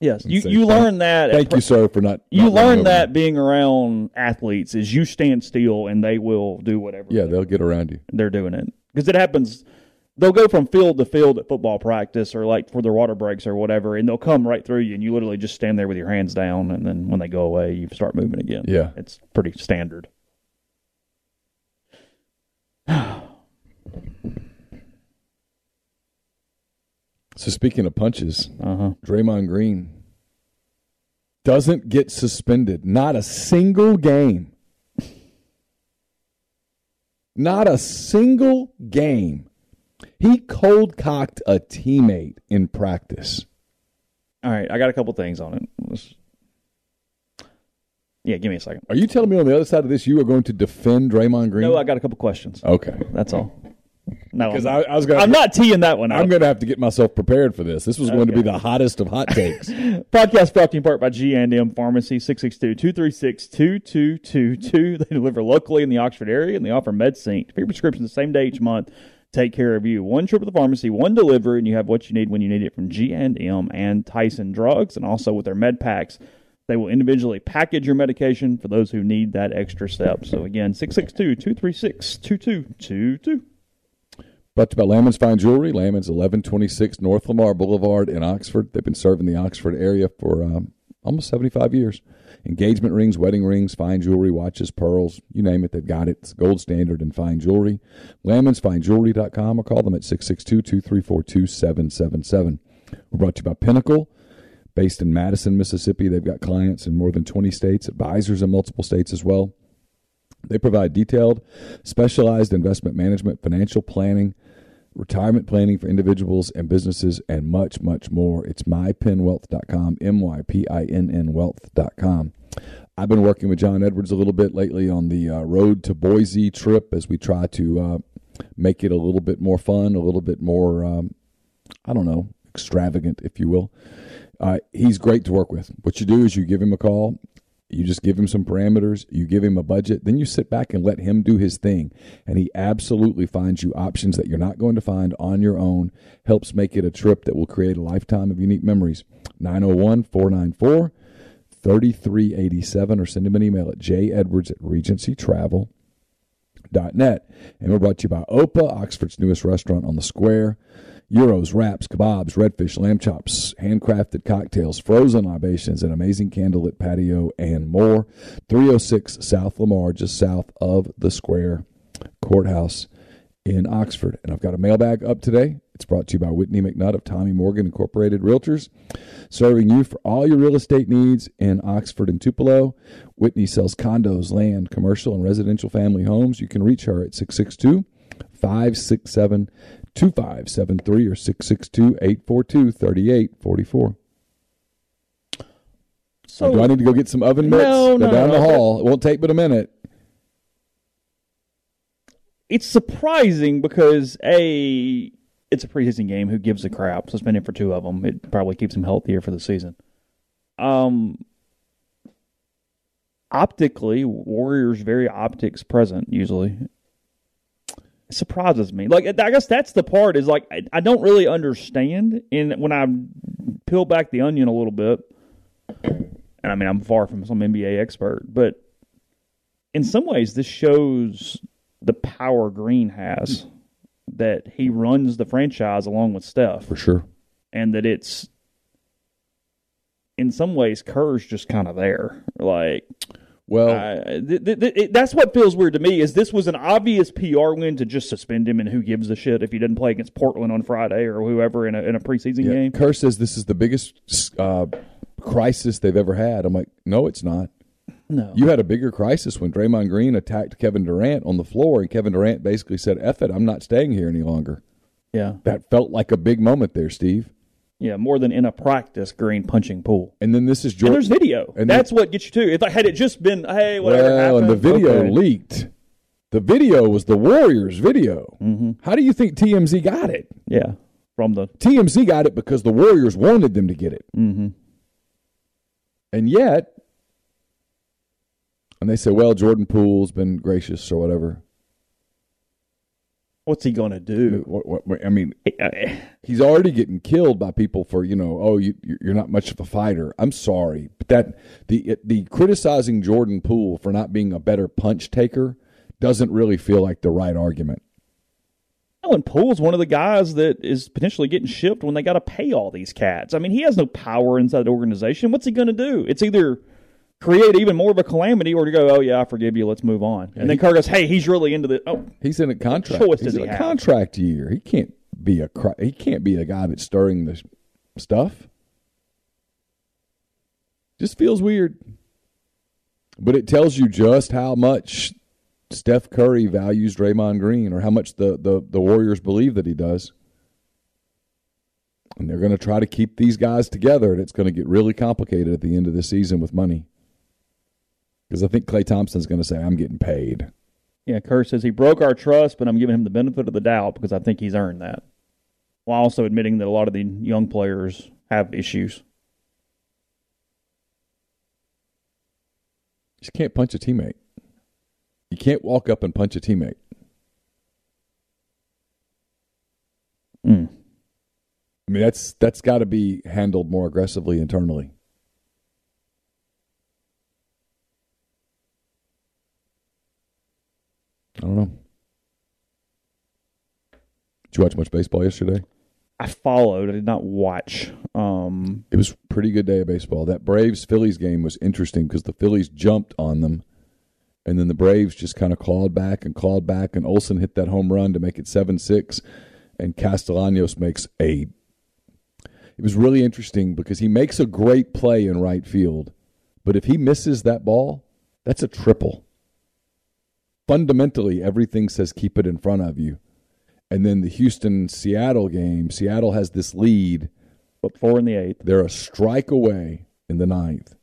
yes, you, you learn that. Thank you, sir, for not. You not learn that me. being around athletes is you stand still and they will do whatever Yeah, they'll get around you. they're doing it because it happens. They'll go from field to field at football practice or like for their water breaks or whatever, and they'll come right through you, and you literally just stand there with your hands down, and then when they go away, you start moving again. Yeah. it's pretty standard. (sighs) So speaking of punches, Uh huh. Draymond Green doesn't get suspended. Not a single game. Not a single game. He cold cocked a teammate in practice. All right, I got a couple things on it. Let's- yeah, give me a second. Are you telling me on the other side of this you are going to defend Draymond Green? No, I got a couple questions. okay. That's all. No, Because I'm, I, I was going. I'm not teeing that one. I'm going to have to get myself prepared for this. This was going to be the hottest of hot takes. (laughs) Podcast brought to you in part by G&M Pharmacy, 662-236-2222. They deliver locally in the Oxford area, and they offer MedSync. For your prescription the same day each month, take care of you. One trip to the pharmacy, one delivery, and you have what you need when you need it from G&M and Tyson Drugs, and also with their med packs. They will individually package your medication for those who need that extra step. So again, 662-236-2222. Brought to you by Lammons Fine Jewelry. Lammons, 1126 North Lamar Boulevard in Oxford. They've been serving the Oxford area for um, almost 75 years. Engagement rings, wedding rings, fine jewelry, watches, pearls, you name it, they've got it. It's gold standard in fine jewelry. LammonsFineJewelry.com or call them at 662 234 2777. We're brought to you by Pinnacle, based in Madison, Mississippi. They've got clients in more than 20 states, advisors in multiple states as well. They provide detailed, specialized investment management, financial planning, retirement planning for individuals and businesses, and much, much more. It's mypinnwealth.com, M Y P I N N wealth.com. I've been working with John Edwards a little bit lately on the uh, road to Boise trip as we try to uh, make it a little bit more fun, a little bit more, um, I don't know, extravagant, if you will. Uh, he's great to work with. What you do is you give him a call, you just give him some parameters, you give him a budget, then you sit back and let him do his thing. And he absolutely finds you options that you're not going to find on your own, helps make it a trip that will create a lifetime of unique memories. 901 494 3387 or send him an email at jedwards at regencytravel.net. And we're brought to you by Opa, Oxford's newest restaurant on the square. Gyros, wraps, kebabs, redfish, lamb chops, handcrafted cocktails, frozen libations, an amazing candlelit patio, and more. 306 South Lamar, just south of the Square Courthouse in Oxford. And I've got a mailbag up today. It's brought to you by Whitney McNutt of Tommy Morgan Incorporated Realtors, serving you for all your real estate needs in Oxford and Tupelo. Whitney sells condos, land, commercial, and residential family homes. You can reach her at 662 567 2573 or 662 842 3844. So Do I need to go get some oven mitts? No, no, down no, the hall. It won't take but a minute. it's surprising because a it's a preseason game. Who gives a crap? Suspended for two of them. It probably keeps him healthier for the season. Um, optically, Warriors very optics present usually. Surprises me. Like I guess that's the part is like I, I don't really understand. And when I peel back the onion a little bit, and I mean I'm far from some NBA expert, but in some ways this shows the power Green has that he runs the franchise along with Steph, For sure. and that it's in some ways Kerr's just kind of there. Like Well, I- th- th- th- that's what feels weird to me. Is this was an obvious PR win to just suspend him, and who gives a shit if he didn't play against Portland on Friday or whoever in a in a preseason yeah, game? Kerr says this is the biggest uh, crisis they've ever had. I'm like, no, it's not. No, You had a bigger crisis when Draymond Green attacked Kevin Durant on the floor, and Kevin Durant basically said, F it, I'm not staying here any longer. yeah, That felt like a big moment there, Steve. Yeah, more than in a practice Green punching Poole. And then this is And Jordan. there's video. And That's what gets you too. If I had it just been, hey, whatever well, and the video okay. leaked. The video was the Warriors video. Mm-hmm. How do you think TMZ got it? Yeah, from the TMZ got it because the Warriors wanted them to get it. mm-hmm. And yet, and they say, well, Jordan Poole's been gracious or whatever. What's he gonna do? What, what, what- I mean, he's already getting killed by people for you know, oh, you you're not much of a fighter. I'm sorry, but that the the criticizing Jordan Poole for not being a better punch taker doesn't really feel like the right argument. Oh, and Poole's one of the guys that is potentially getting shipped when they got to pay all these cats. I mean, he has no power inside the organization. What's he going to do? It's either create even more of a calamity or to go, oh, yeah, I forgive you. Let's move on. and then Kerr goes, hey, he's really into the. Oh, He's in a contract. choice he's does in he a have? contract year. He can't be a he can't be a guy that's stirring the stuff. Just feels weird. But it tells you just how much Steph Curry values Draymond Green or how much the, the, the Warriors believe that he does. And they're going to try to keep these guys together, and it's going to get really complicated at the end of the season with money. Because I think Klay Thompson's going to say, I'm getting paid. Yeah, Kerr says he broke our trust, but I'm giving him the benefit of the doubt because I think he's earned that. While also admitting that a lot of the young players have issues. You just can't punch a teammate. You can't walk up and punch a teammate. Mm. I mean, that's that's got to be handled more aggressively internally. I don't know. Did you watch much baseball yesterday? I followed. I did not watch. Um, It was a pretty good day of baseball. That Braves Phillies game was interesting because the Phillies jumped on them, and then the Braves just kind of clawed back and clawed back, and Olson hit that home run to make it seven six, and Castellanos makes a. It was really interesting because he makes a great play in right field, but if he misses that ball, that's a triple. Fundamentally, everything says keep it in front of you. And then the Houston Seattle game, Seattle has this lead. but four in the eighth. They're a strike away in the ninth.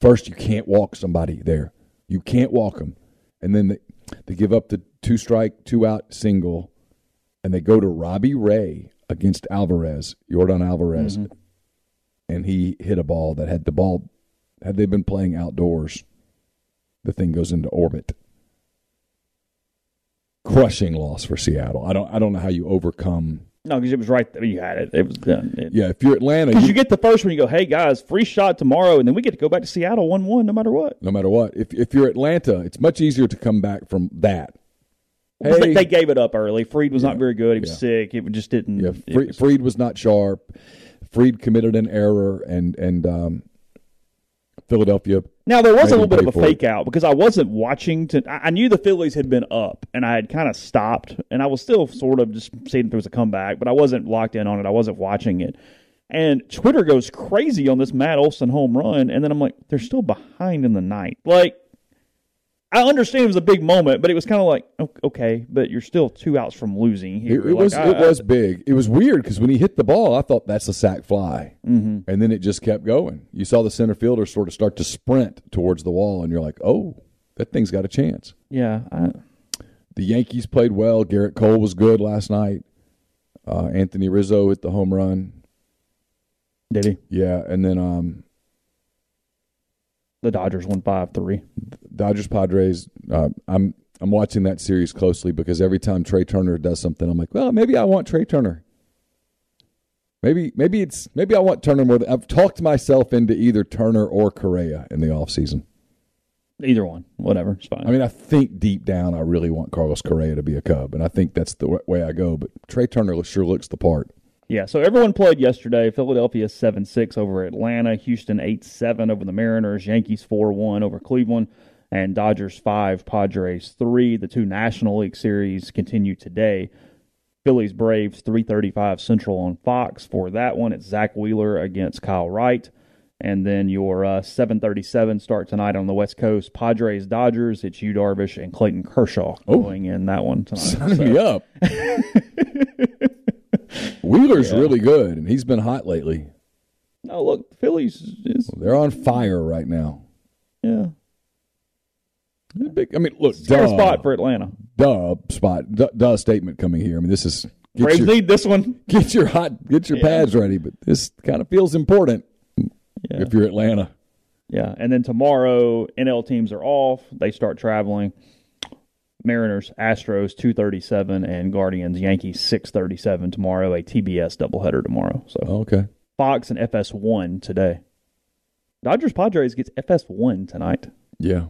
First, you can't walk somebody there. You can't walk them. And then they, they give up the two strike, two out single, and they go to Robbie Ray against Alvarez, Jordan Alvarez. Mm-hmm. And he hit a ball that had the ball, had they been playing outdoors, the thing goes into orbit. Crushing loss for Seattle. I don't I don't know how you overcome No, because it was right there. You had it. It was done. It, Yeah, if you're Atlanta, Because you- you get the first one, you go, hey, guys, free shot tomorrow, and then we get to go back to Seattle 1 1 no matter what. no matter what. If if you're Atlanta, it's much easier to come back from that. Hey, They, they gave it up early. Fried was not very good. He was Yeah. sick. It just didn't. yeah, was- Fried was not sharp. Fried committed an error, and and um, Philadelphia. Now there was a little bit of a it. fake out because I wasn't watching. To I I knew the Phillies had been up, and I had kind of stopped, and I was still sort of just seeing if there was a comeback, but I wasn't locked in on it. I wasn't watching it, and Twitter goes crazy on this Matt Olson home run, and then I'm like, they're still behind in the night. Like, I understand it was a big moment, but it was kind of like, okay, but you're still two outs from losing. It, Here. it Like, was I- it was big. It was weird because when he hit the ball, I thought that's a sac fly, mm-hmm. and then it just kept going. You saw the center fielder sort of start to sprint towards the wall, and you're like, oh, that thing's got a chance. yeah. I, The Yankees played well. Gerrit Cole was good last night. Uh, Anthony Rizzo hit the home run. did he? Yeah, and then um, The Dodgers won five three. Dodgers Padres. Uh, I'm I'm watching that series closely because every time Trey Turner does something, I'm like, well, maybe I want Trey Turner. Maybe maybe it's maybe I want Turner more. Than, I've talked myself into either Turner or Correa in the offseason. Either one, whatever, it's fine. I mean, I think deep down I really want Carlos Correa to be a Cub, and I think that's the way I go. But Trey Turner sure looks the part. Yeah, so everyone played yesterday. Philadelphia 7 6 over Atlanta, Houston 8 7 over the Mariners, Yankees 4 1 over Cleveland, and Dodgers 5, Padres 3. The two National League series continue today. Phillies Braves 335 Central on Fox. For that one, it's Zack Wheeler against Kyle Wright. And then your uh, 737 start tonight on the West Coast. Padres Dodgers. It's Yu Darvish and Clayton Kershaw going in that one tonight. Sign So- me up. (laughs) Wheeler's really good, and he's been hot lately. No, look, Phillies is They're on fire right now. yeah. Big, I mean, look, Fair duh, spot for Atlanta. duh spot, duh, duh statement coming here. I mean, this is get Braves your, need this one. get your hot, get your Yeah. pads ready. But this kind of feels important Yeah. if you're Atlanta. Yeah, and then tomorrow NL teams are off. They start traveling. Mariners, Astros, two thirty seven, and Guardians, Yankees, six thirty seven tomorrow. A TBS doubleheader tomorrow. So Okay, Fox and FS one today. Dodgers Padres gets FS one tonight. yeah.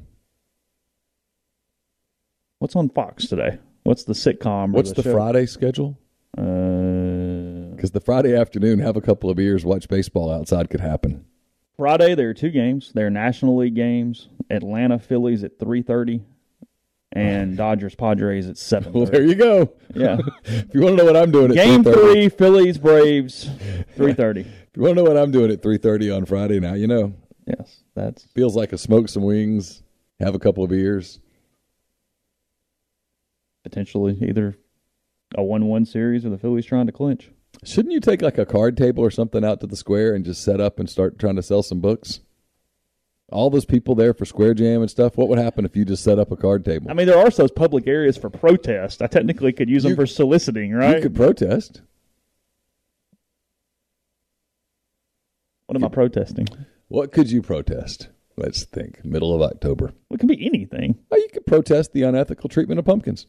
What's on Fox today? What's the sitcom? What's the show? Friday schedule? Uh, Because the Friday afternoon, have a couple of beers, watch baseball outside could happen. Friday there are two games. There are National League games. Atlanta Phillies at three thirty, and (laughs) Dodgers Padres at seven. Well, there you go. Yeah, (laughs) If you want to know what I'm doing at game 3:30 three Phillies Braves (laughs) three thirty. if you want to know what I'm doing at 3:30 on Friday, now you know. Yes, that's Feels like a smoke some wings, have a couple of beers. Potentially either a one-one series or the Phillies trying to clinch. Shouldn't you take like a card table or something out to the square and just set up and start trying to sell some books? All those people there for Square Jam and stuff. What would happen if you just set up a card table? I mean, there are those public areas for protest. I technically could use them You- for soliciting, right? You could protest. what am I protesting? What could you protest? Let's think. Middle of October. It can be anything, Oh, you could protest the unethical treatment of pumpkins.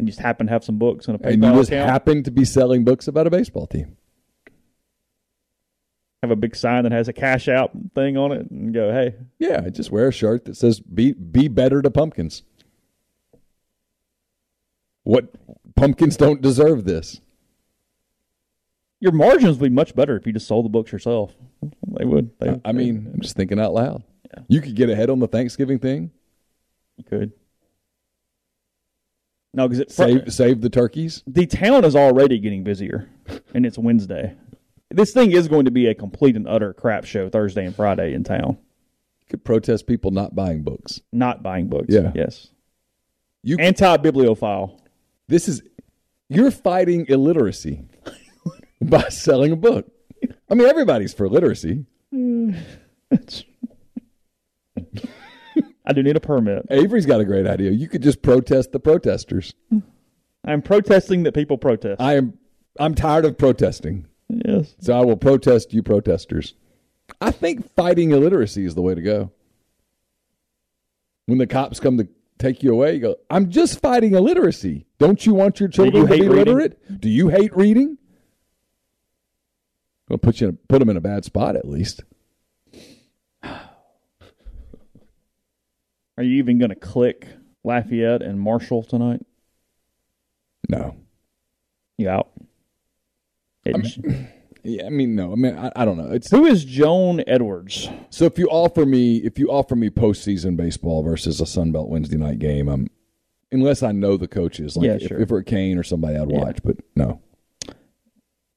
And just happen to have some books and a And you PayPal just account. happen to be selling books about a baseball team. have a big sign that has a cash out thing on it, and go, "Hey, Yeah, I just wear a shirt that says "Be be better to pumpkins." What pumpkins don't deserve this? your margins would be much better if you just sold the books yourself." They would. They, I mean, I'm just thinking out loud. Yeah. You could get ahead on the Thanksgiving thing. you could. No, because it Save save the turkeys. the town is already getting busier, and it's Wednesday. This thing is going to be a complete and utter crap show Thursday and Friday in town. You could protest people not buying books. Not buying books. Yeah. Yes. You Anti bibliophile. this is you're fighting illiteracy (laughs) by selling a book. I mean, everybody's for literacy. (laughs) I do need a permit. Avery's got a great idea. You could just protest the protesters. I'm protesting that people protest. I am I'm tired of protesting. yes. So I will protest you protesters. I think fighting illiteracy is the way to go. When the cops come to take you away, you go, I'm just fighting illiteracy. Don't you want your children you to hate be reading? literate? Do you hate reading? Well, put you in, put them in a bad spot at least. Are you even going to click Lafayette and Marshall tonight? No. You out? It- (clears throat) Yeah, I mean, no. I mean, I, I don't know. It's who is Joan Edwards? so if you offer me if you offer me postseason baseball versus a Sun Belt Wednesday night game, I'm unless I know the coaches. Like Yeah, if, sure. if it were Kane or somebody, I'd Yeah. watch. But no.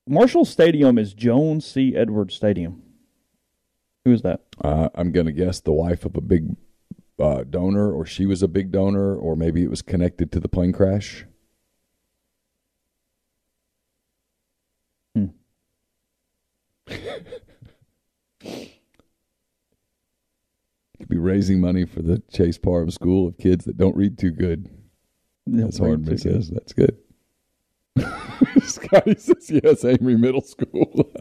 Marshall Stadium is Joan C. Edwards Stadium. Who is that? Uh, I'm going to guess the wife of a big uh, donor, or she was a big donor, or maybe it was connected to the plane crash. Hmm. (laughs) Could be raising money for the Chase Parham School of kids that don't read too good. That's Hardman says. That's good. (laughs) Scotty says yes, Amory Middle School.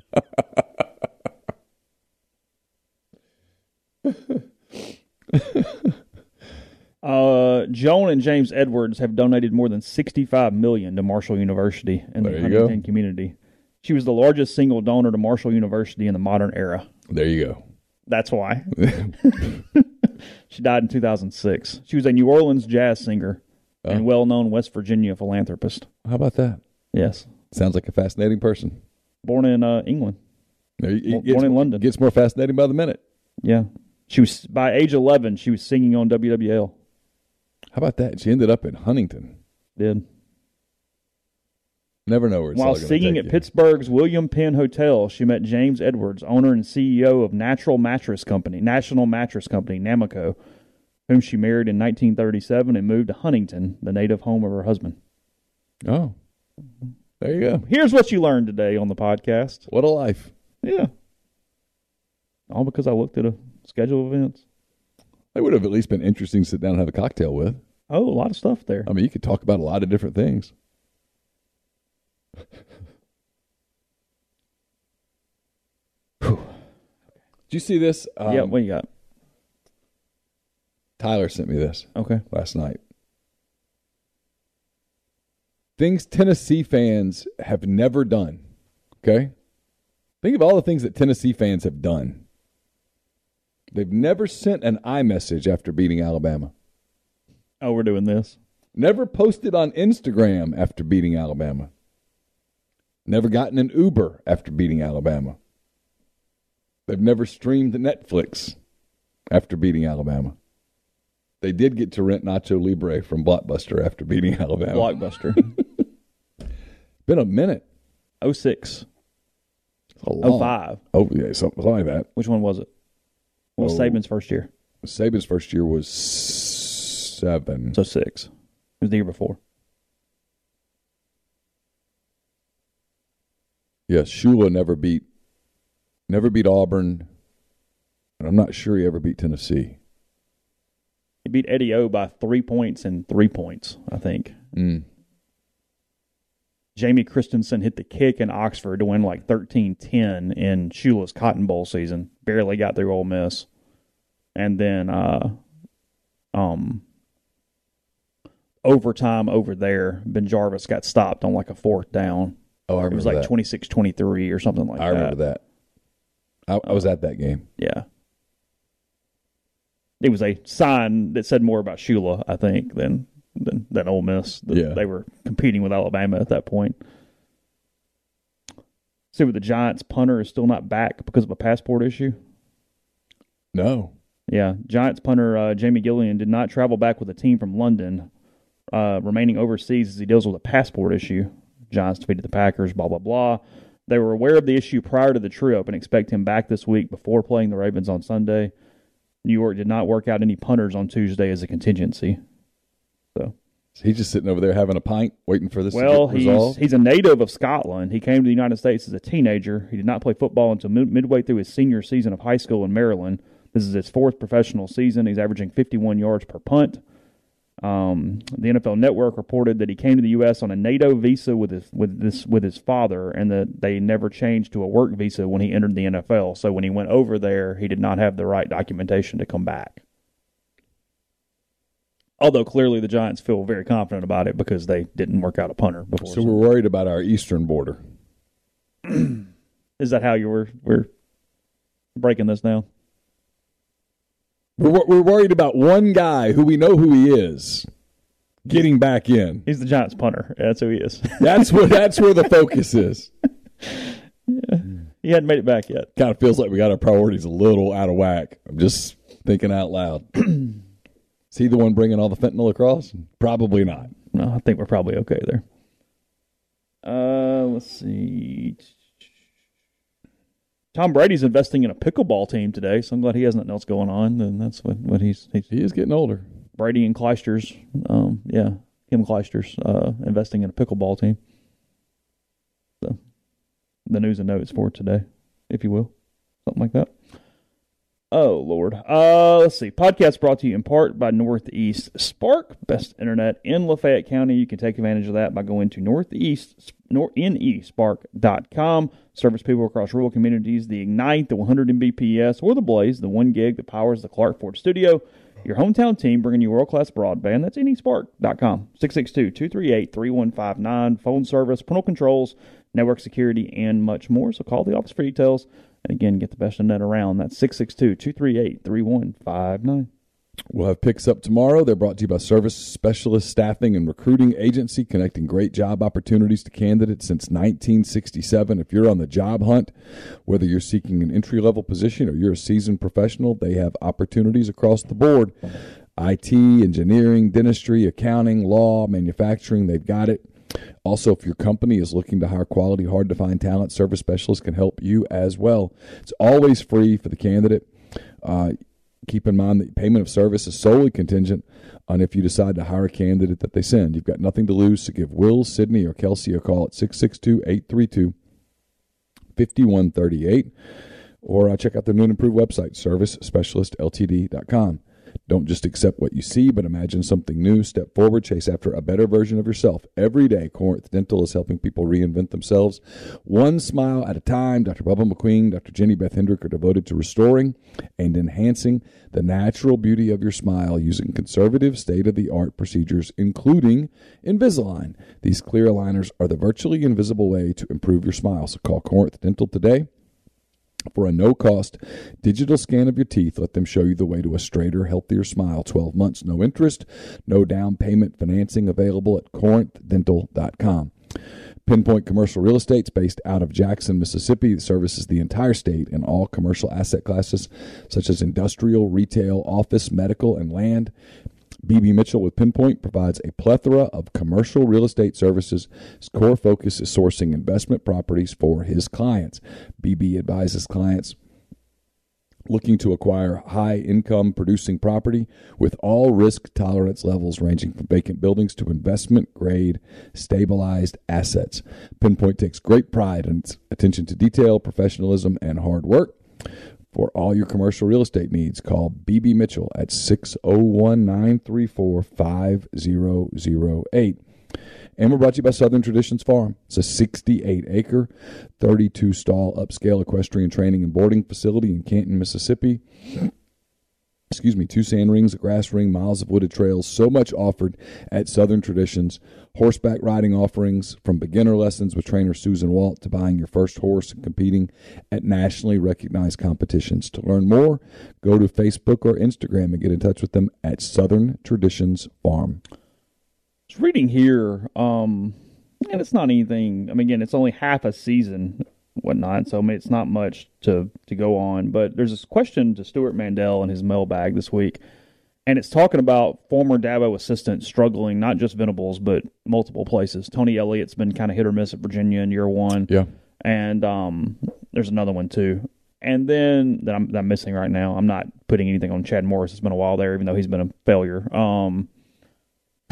(laughs) Uh, Joan and James Edwards have donated more than 65 million to Marshall University and There the you go. Huntington community. She was the largest single donor to Marshall University in the modern era. there you go. That's why. (laughs) she died in 2006. She was a New Orleans jazz singer and well-known West Virginia philanthropist. How about that? Yes. Sounds like a fascinating person. Born in uh, England. He- Born in London. Gets more fascinating by the minute. Yeah. She was by age 11, she was singing on WWL. How about that? She ended up in Huntington. Did. Never know where it's While all singing take at you. Pittsburgh's William Penn Hotel, she met James Edwards, owner and CEO of Natural Mattress Company, National Mattress Company, Namaco, whom she married in 1937 and moved to Huntington, the native home of her husband. Oh, there you go. Here's what you learned today on the podcast. What a life. Yeah. All because I looked at a schedule of events. That would have at least been interesting to sit down and have a cocktail with. Oh, a lot of stuff there. I mean, you could talk about a lot of different things. (laughs) Did you see this? Um, yeah, what you got? Tyler sent me this Okay. last night. Things Tennessee fans have never done. Okay? Think of all the things that Tennessee fans have done. They've never sent an iMessage after beating Alabama. Oh, we're doing this. Never posted on Instagram after beating Alabama. Never gotten an Uber after beating Alabama. They've never streamed Netflix after beating Alabama. They did get to rent Nacho Libre from Blockbuster after beating Alabama. Blockbuster. (laughs) Been a minute. 06. It's a long- 05. Oh, yeah, something like that. Which one was it? What was Oh. Saban's first year? Saban's first year was seven. So six. It was the year before. Yes, Shula never beat never beat Auburn, and I'm not sure he ever beat Tennessee. He beat Eddie O by three points and three points, I think. Mm. Jamie Christensen hit the kick in Oxford to win like 13-10 in Shula's Cotton Bowl season. Barely got through Ole Miss. And then uh um overtime over there, BenJarvus got stopped on like a fourth down. Oh, I remember It was like that. 26-23 or something like that. I remember that. I, I was at that game. Yeah. It was a sign that said more about Shula, I think, than than, than Ole Miss. That Yeah. They were competing with Alabama at that point. See, with the Giants, punter is still not back because of a passport issue. No, Yeah, Giants punter uh, Jamie Gillan did not travel back with the team from London, uh, remaining overseas as he deals with a passport issue. Giants defeated the Packers, blah, blah, blah. They were aware of the issue prior to the trip and expect him back this week before playing the Ravens on Sunday. New York did not work out any punters on Tuesday as a contingency. So, he's just sitting over there having a pint, waiting for this well, he's he's a native of Scotland. He came to the United States as a teenager. He did not play football until mid- midway through his senior season of high school in Maryland. This is his fourth professional season. He's averaging 51 yards per punt. Um, the NFL Network reported that he came to the U.S. on a NATO visa with his with this with his father, and that they never changed to a work visa when he entered the NFL. So when he went over there, he did not have the right documentation to come back. Although clearly the Giants feel very confident about it because they didn't work out a punter before. so we're worried about our eastern border. (clears throat) Is that how you were we're breaking this down? We're, we're worried about one guy who we know who he is getting back in. He's the Giants punter. That's who he is. (laughs) That's where that's where the focus is. he hadn't made it back yet. Kind of feels like we got our priorities a little out of whack. I'm just thinking out loud. (clears throat) is he the one bringing all the fentanyl across? Probably not. No, I think we're probably okay there. Uh, let's see. Tom Brady's investing in a pickleball team today, so I'm glad he has nothing else going on. Then that's what, what he's, he's He is getting older. Brady and Clijsters. Um, yeah, Kim Clijsters uh, investing in a pickleball team. So, the news and notes for today, if you will, something like that. Oh Lord. Uh, let's see. Podcast brought to you in part by Northeast Spark, best internet in Lafayette County. You can take advantage of that by going to northeast nor nespark.com. Service people across rural communities. The Ignite, the 100 Mbps, or the Blaze, the one gig that powers the Clark Ford Studio. Your hometown team bringing you world class broadband. That's nespark.com. 662 238 3159. Phone service, parental controls, network security, and much more. So call the office for details. And again, get the best internet around. That's 662 238 3159. We'll have picks up tomorrow. They're brought to you by Service Specialist Staffing and Recruiting Agency, connecting great job opportunities to candidates since 1967. If you're on the job hunt, whether you're seeking an entry level position or you're a seasoned professional, they have opportunities across the board. IT, engineering, dentistry, accounting, law, manufacturing, they've got it. Also, if your company is looking to hire quality, hard to find talent, Service Specialists can help you as well. It's always free for the candidate. Uh, keep in mind that payment of service is solely contingent on if you decide to hire a candidate that they send. You've got nothing to lose, so give Will, Sydney, or Kelsey a call at 662 832 5138 or uh, check out their new and improved website, servicespecialistltd.com. Don't just accept what you see, but imagine something new. Step forward, chase after a better version of yourself. Every day, Corinth Dental is helping people reinvent themselves one smile at a time. Dr. Bubba McQueen, Dr. Jenny Beth Hendrick are devoted to restoring and enhancing the natural beauty of your smile using conservative, state of the art procedures, including Invisalign. These clear aligners are the virtually invisible way to improve your smile. So call Corinth Dental today. For a no cost digital scan of your teeth, let them show you the way to a straighter, healthier smile. 12 months, no interest, no down payment financing available at corinthdental.com. Pinpoint Commercial Real Estate's based out of Jackson, Mississippi. It services the entire state in all commercial asset classes such as industrial, retail, office, medical, and land. BB Mitchell with Pinpoint provides a plethora of commercial real estate services. His core focus is sourcing investment properties for his clients. BB advises clients looking to acquire high income producing property with all risk tolerance levels ranging from vacant buildings to investment grade stabilized assets. Pinpoint takes great pride in its attention to detail, professionalism, and hard work. For all your commercial real estate needs, call BB Mitchell at 601 934 5008. And we're brought to you by Southern Traditions Farm. It's a 68 acre, 32 stall upscale equestrian training and boarding facility in Canton, Mississippi. Excuse me, two sand rings, a grass ring, miles of wooded trails, so much offered at Southern Traditions. Horseback riding offerings from beginner lessons with trainer Susan Walt to buying your first horse and competing at nationally recognized competitions. To learn more, go to Facebook or Instagram and get in touch with them at Southern Traditions Farm was reading here, um, and it's not anything. I mean, again, it's only half a season, whatnot. So I mean, it's not much to to go on. But there's this question to Stewart Mandel in his mailbag this week, and it's talking about former Dabo assistants struggling, not just Venables, but multiple places. Tony Elliott's been kind of hit or miss at Virginia in year one. Yeah, and um, there's another one too. And then that I'm, that I'm missing right now. I'm not putting anything on Chad Morris. It's been a while there, even though he's been a failure. Um, (laughs)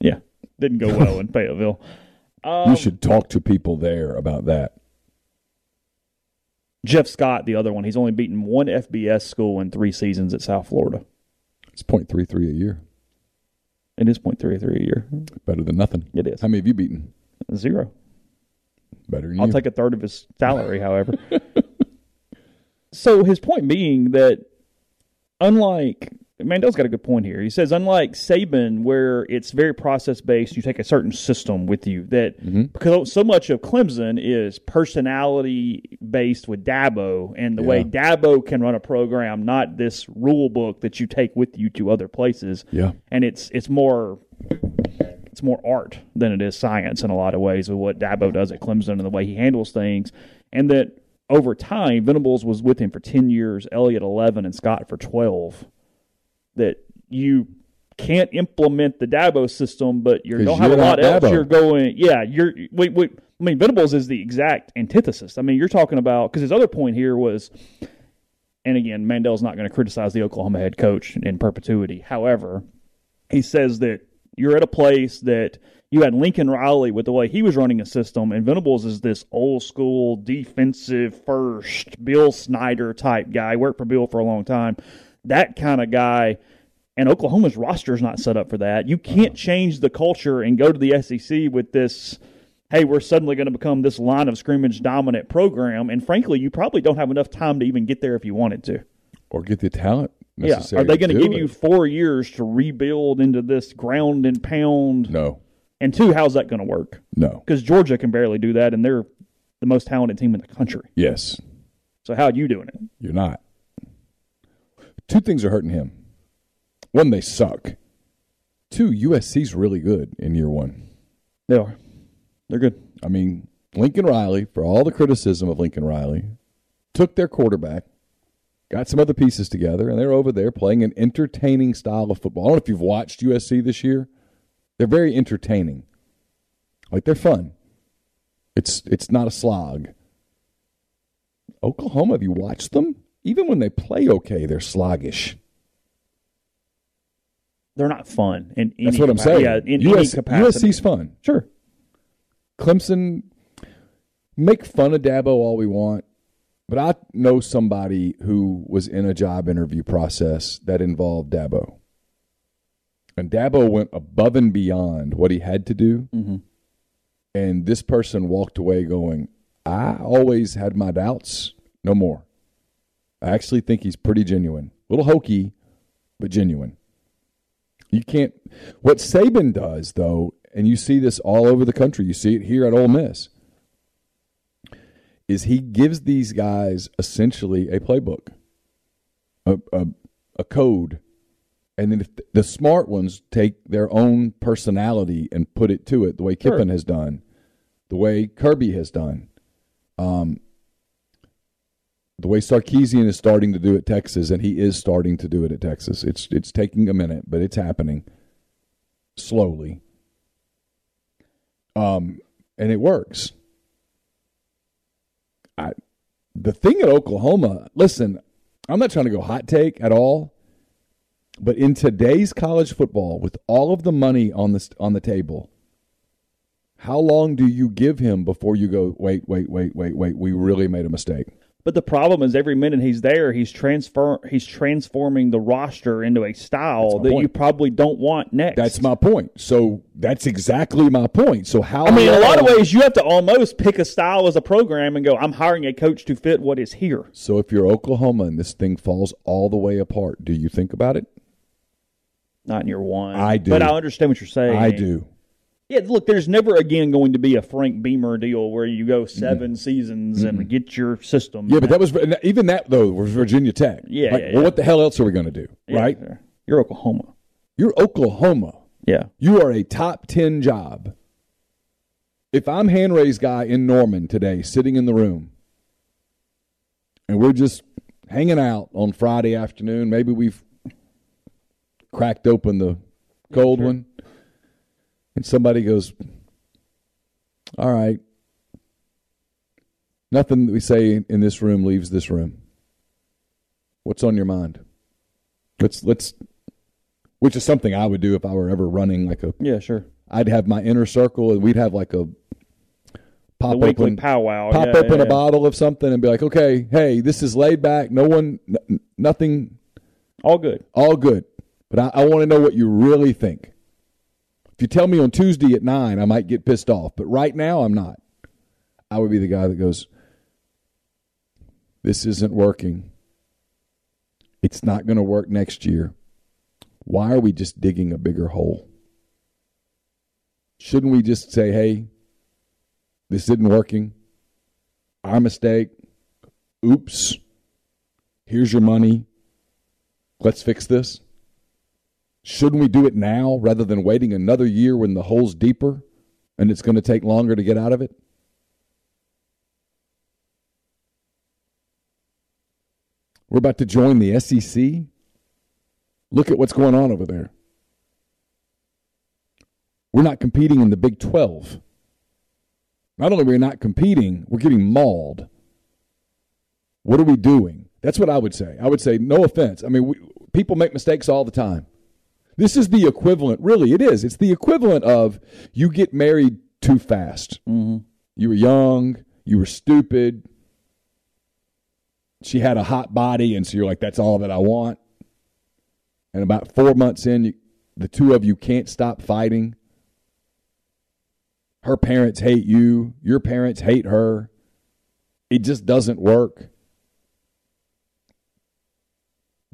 yeah, didn't go well in Fayetteville. Um, you should talk to people there about that. Jeff Scott, the other one, he's only beaten one FBS school in three seasons at South Florida. It's point three three a year. It is point three three a year. Better than nothing. It is. How many have you beaten? Zero. Better than I'll you. take a third of his (laughs) salary, however. so his point being that unlike Mandel's got a good point here. He says, unlike Saban, where it's very process based, you take a certain system with you. That mm-hmm. because so much of Clemson is personality based with Dabo, and the yeah. way Dabo can run a program, not this rule book that you take with you to other places. Yeah, and it's it's more it's more art than it is science in a lot of ways with what Dabo does at Clemson and the way he handles things, and that over time, Venables was with him for ten years, Elliott eleven, and Scott for twelve that you can't implement the Dabo system, but you don't have a lot else. Dabo. You're going, yeah. You're wait, wait. I mean, Venables is the exact antithesis. I mean, you're talking about because his other point here was, and again, Mandel's not going to criticize the Oklahoma head coach in perpetuity. However, he says that you're at a place that you had Lincoln Riley with the way he was running a system, and Venables is this old school defensive first Bill Snyder type guy. Worked for Bill for a long time that kind of guy. And Oklahoma's roster is not set up for that. You can't change the culture and go to the SEC with this, hey, we're suddenly going to become this line of scrimmage dominant program. And frankly, you probably don't have enough time to even get there if you wanted to. Or get the talent yeah. Are they going to give it? you four years to rebuild into this ground and pound? No. And two, how's that going to work? No. Because Georgia can barely do that, and they're the most talented team in the country. Yes. So how are you doing it? You're not two things are hurting him. One, they suck. Two, USC's really good in year one. They are. They're good. I mean, Lincoln Riley, for all the criticism of Lincoln Riley, took their quarterback, got some other pieces together, and they're over there playing an entertaining style of football. I don't know if you've watched USC this year. They're very entertaining. Like they're fun. It's it's not a slog. Oklahoma, have you watched them? Even when they play okay, they're sluggish. They're not fun. In That's what I'm saying. Yeah, in US, any capacity. USC's fun. Sure. Clemson, make fun of Dabo all we want, but I know somebody who was in a job interview process that involved Dabo. And Dabo went above and beyond what he had to do. Mm-hmm. And this person walked away going, I always had my doubts. No more. I actually think he's pretty genuine. A little hokey, but genuine. You can't. What Saban does, though, and you see this all over the country, you see it here at Ole Miss, is he gives these guys essentially a playbook, a, a, a code. And then if the smart ones take their own personality and put it to it, the way Kiffin sure. has done, the way Kirby has done. Um, the way Sarkisian is starting to do at Texas, and he is starting to do it at Texas. It's it's taking a minute, but it's happening slowly. Um, and it works. I, the thing at Oklahoma, listen, I'm not trying to go hot take at all, but in today's college football, with all of the money on the on the table, how long do you give him before you go? Wait, wait, wait, wait, wait. We really made a mistake. But the problem is, every minute he's there, he's transfer he's transforming the roster into a style that point. you probably don't want next. That's my point. So that's exactly my point. So how? I mean, in a lot of ways, you have to almost pick a style as a program and go, "I'm hiring a coach to fit what is here." So if you're Oklahoma and this thing falls all the way apart, do you think about it? Not in your one. I do. but I understand what you're saying. I do. Yeah, look, there's never again going to be a Frank Beamer deal where you go mm-hmm. 7 seasons and mm-hmm. get your system. Yeah, but that was even that though was Virginia Tech. Yeah, Like, yeah, Well, what the hell else are we going to do? Yeah, right? You're Oklahoma. You're Oklahoma. Yeah. You are a top 10 job. If I'm hand raised guy in Norman today, sitting in the room, and we're just hanging out on Friday afternoon, maybe we've cracked open the cold one, and somebody goes, All right, nothing that we say in this room leaves this room. What's on your mind? Let's let's which is something I would do if I were ever running like a Yeah, sure. I'd have my inner circle and we'd have like a pop the open powwow. pop yeah, open yeah, a yeah. bottle of something and be like, "Okay, hey, this is laid back. No one n- nothing All good. all good. But I, I want to know what you really think. If you tell me on Tuesday at nine, I might get pissed off. But right now, I'm not. I would be the guy that goes, This isn't working. It's not going to work next year. Why are we just digging a bigger hole? Shouldn't we just say, Hey, this isn't working? Our mistake. Oops. Here's your money. Let's fix this. Shouldn't we do it now rather than waiting another year when the hole's deeper and it's going to take longer to get out of it? We're about to join the SEC. Look at what's going on over there. We're not competing in the Big 12. Not only are we not competing, we're getting mauled. What are we doing? That's what I would say. I would say, no offense. I mean, we, people make mistakes all the time. This is the equivalent, really, it is. It's the equivalent of you get married too fast. Mm-hmm. You were young, you were stupid. She had a hot body, and so you're like, that's all that I want. And about four months in, you, the two of you can't stop fighting. Her parents hate you, your parents hate her. It just doesn't work.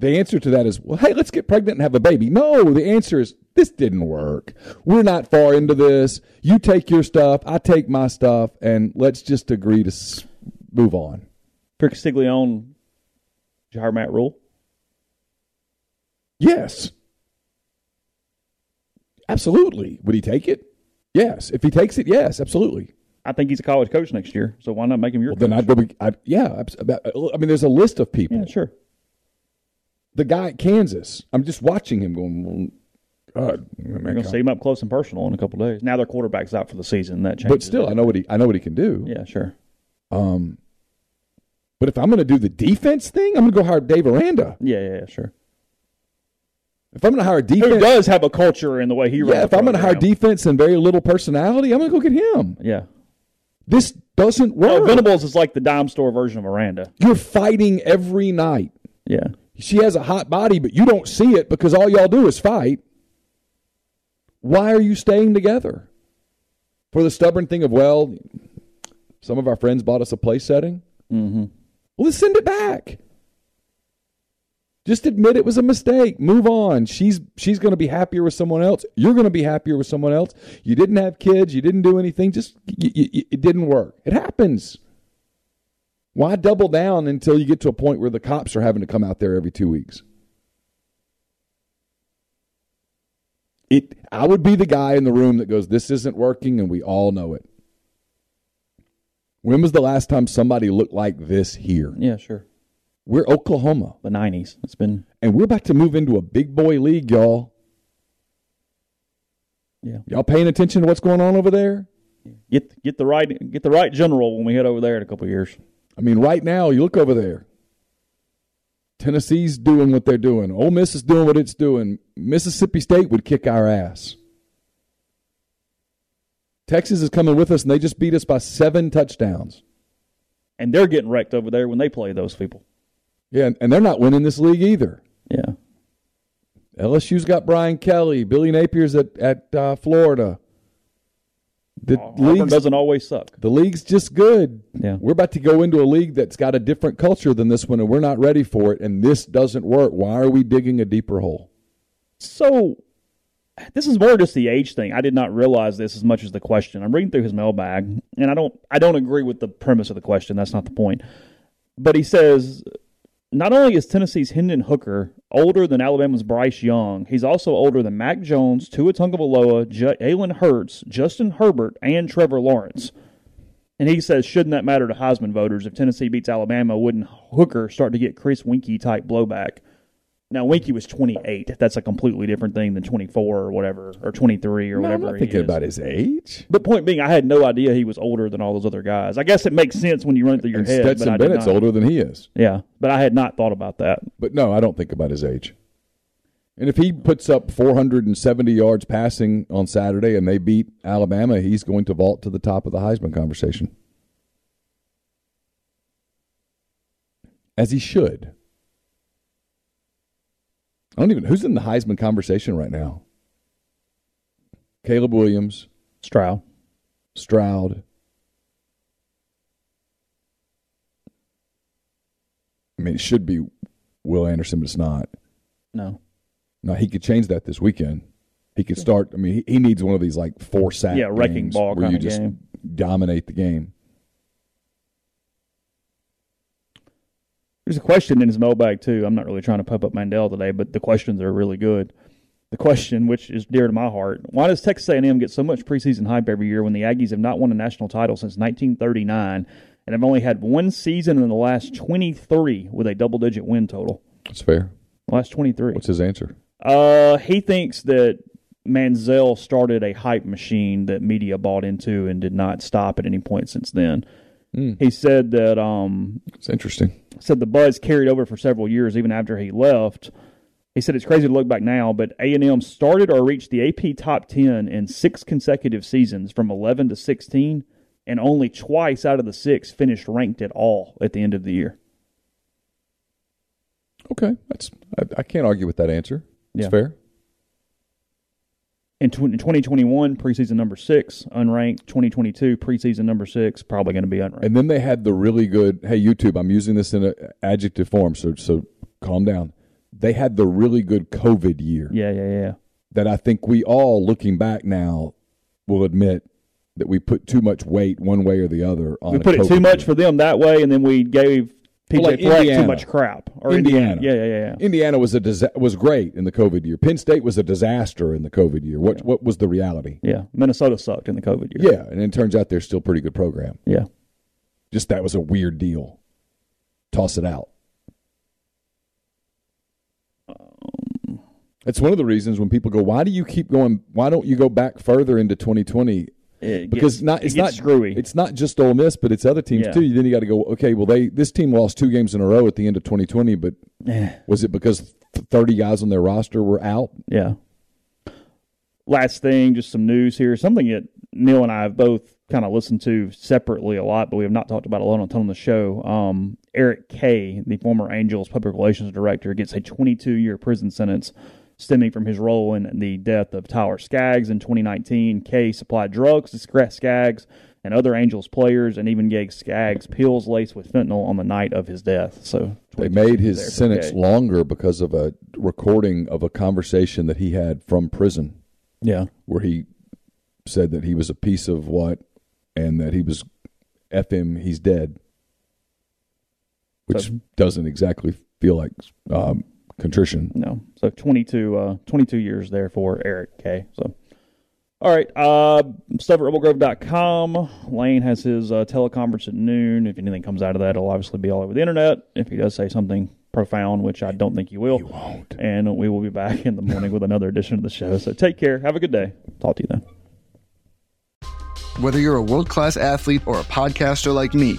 The answer to that is, well, hey, let's get pregnant and have a baby. No, the answer is, this didn't work. We're not far into this. You take your stuff, I take my stuff, and let's just agree to s- move on. For Castiglione, did you hire Matt Rhule? Yes. Absolutely. Would he take it? Yes. If he takes it, yes, absolutely. I think he's a college coach next year, so why not make him your Well, then? I'd go. Be, I'd, yeah. I mean, there's a list of people. yeah, sure. The guy at Kansas. I'm just watching him going. Well, God, We're going to see him up close and personal in a couple days. Now their quarterback's out for the season. That changes. But still, I know what he. I know what he can do. Yeah, sure. Um, but if I'm going to do the defense thing, I'm going to go hire Dave Aranda. Yeah, yeah, yeah, sure. If I'm going to hire defense, Who does have a culture in the way he runs? yeah. If the I'm going to hire defense and very little personality, I'm going to go get him. yeah. This doesn't work. Oh, Venables is like the dime store version of Aranda. You're fighting every night. Yeah. She has a hot body, but you don't see it because all y'all do is fight. Why are you staying together? For the stubborn thing of, well, some of our friends bought us a place setting. Mm-hmm. Well, let's send it back. Just admit it was a mistake. Move on. She's she's going to be happier with someone else. You're going to be happier with someone else. You didn't have kids. You didn't do anything. Just y y y- it didn't work. It happens. Why double down until you get to a point where the cops are having to come out there every two weeks? It. I would be the guy in the room that goes, "This isn't working," and we all know it. When was the last time somebody looked like this here? Yeah, sure. We're Oklahoma, The '90s. It's been and we're about to move into a big boy league, y'all. yeah. Y'all paying attention to what's going on over there? Get get the right get the right general when we head over there in a couple of years. I mean, right now, you look over there. Tennessee's doing what they're doing. Ole Miss is doing what it's doing. Mississippi State would kick our ass. Texas is coming with us, and they just beat us by seven touchdowns. And they're getting wrecked over there when they play those people. Yeah, and they're not winning this league either. Yeah. LSU's got Brian Kelly. Billy Napier's at at uh, Florida. The league's, doesn't always suck. the league's just good. Yeah. We're about to go into a league that's got a different culture than this one, and we're not ready for it. And this doesn't work. Why are we digging a deeper hole? So this is more just the age thing. I did not realize this as much as the question. I'm reading through his mailbag, and I don't I don't agree with the premise of the question. That's not the point. But he says not only is Tennessee's Hendon Hooker older than Alabama's Bryce Young, he's also older than Mac Jones, Tua J- Jalen Hurts, Justin Herbert, and Trevor Lawrence. And he says, shouldn't that matter to Heisman voters? If Tennessee beats Alabama, wouldn't Hooker start to get Chris Weinke type blowback? Now Weinke was 28. That's a completely different thing than 24 or whatever, or 23 or No, whatever. I'm not thinking is. about his age. But point being, I had no idea he was older than all those other guys. I guess it makes sense when you run it through your And head. but Stetson Bennett's not. older than he is. Yeah, but I had not thought about that. But no, I don't think about his age. And if he puts up 470 yards passing on Saturday and they beat Alabama, he's going to vault to the top of the Heisman conversation. As he should. I don't even who's in the Heisman conversation right now. Caleb Williams, Stroud. Stroud. I mean, it should be Will Anderson, but it's not. No. No, he could change that this weekend. He could start. I mean, he, he needs one of these like four sack, Yeah, wrecking games ball where you just game. dominate the game. There's a question in his mailbag too. I'm not really trying to pump up Mandel today, but the questions are really good. The question, which is dear to my heart, why does Texas A&M get so much preseason hype every year when the Aggies have not won a national title since 1939 and have only had one season in the last 23 with a double-digit win total? That's fair. Last 23. What's his answer? Uh, he thinks that Manziel started a hype machine that media bought into and did not stop at any point since then. He said that um, It's interesting. said the buzz carried over for several years even after he left. He said it's crazy to look back now, but A and M started or reached the AP top ten in six consecutive seasons from eleven to sixteen, and only twice out of the six finished ranked at all at the end of the year. Okay, that's I, I can't argue with that answer. It's Yeah. fair. In, tw- in 2021, preseason number six, unranked. 2022, preseason number six, probably going to be unranked. And then they had the really good. Hey, YouTube, I'm using this in an adjective form, so so calm down. They had the really good COVID year yeah, yeah, yeah. that I think we all, looking back now, will admit that we put too much weight one way or the other on. We put it too much year. for them that way, and then we gave PJ Well, like Fleck Indiana. too much crap. Or Indiana. Yeah, yeah, yeah, yeah. Indiana was a disa- was great in the COVID year. Penn State was a disaster in the COVID year. What what was the reality? Yeah, Minnesota sucked in the COVID year. Yeah, and it turns out they're still a pretty good program. Yeah. Just that was a weird deal. Toss it out. Um. It's one of the reasons when people go, "Why do you keep going? Why don't you go back further into 2020?" It Because gets, not it's gets not screwy. It's not just Ole Miss, but it's other teams Yeah. too. Then you got to go, okay, well they this team lost two games in a row at the end of 2020, but Eh. was it because 30 guys on their roster were out? Yeah. Last thing, just some news here. Something that Neal and I have both kind of listened to separately a lot, but we have not talked about a lot on on the show. Um, Eric Kay, the former Angels public relations director, gets a 22 year prison sentence stemming from his role in the death of Tyler Skaggs in 2019. Kay supplied drugs to Scra- Skaggs and other Angels players, and even gave Skaggs pills laced with fentanyl on the night of his death. So They made his sentence Kay. longer because of a recording of a conversation that he had from prison Yeah. where he said that he was a piece of what and that he was F him, he's dead. Which So- doesn't exactly feel like um, contrition. No. So 22, uh, 22 years there for Eric Kay. So, all right. Uh, stuff at rebelgrove.com. Lane has his uh, teleconference at noon. If anything comes out of that, it'll obviously be all over the internet. If he does say something profound, which I don't think he will. you won't. And we will be back in the morning with another edition of the show. So take care. Have a good day. Talk to you then. Whether you're a world class athlete or a podcaster like me,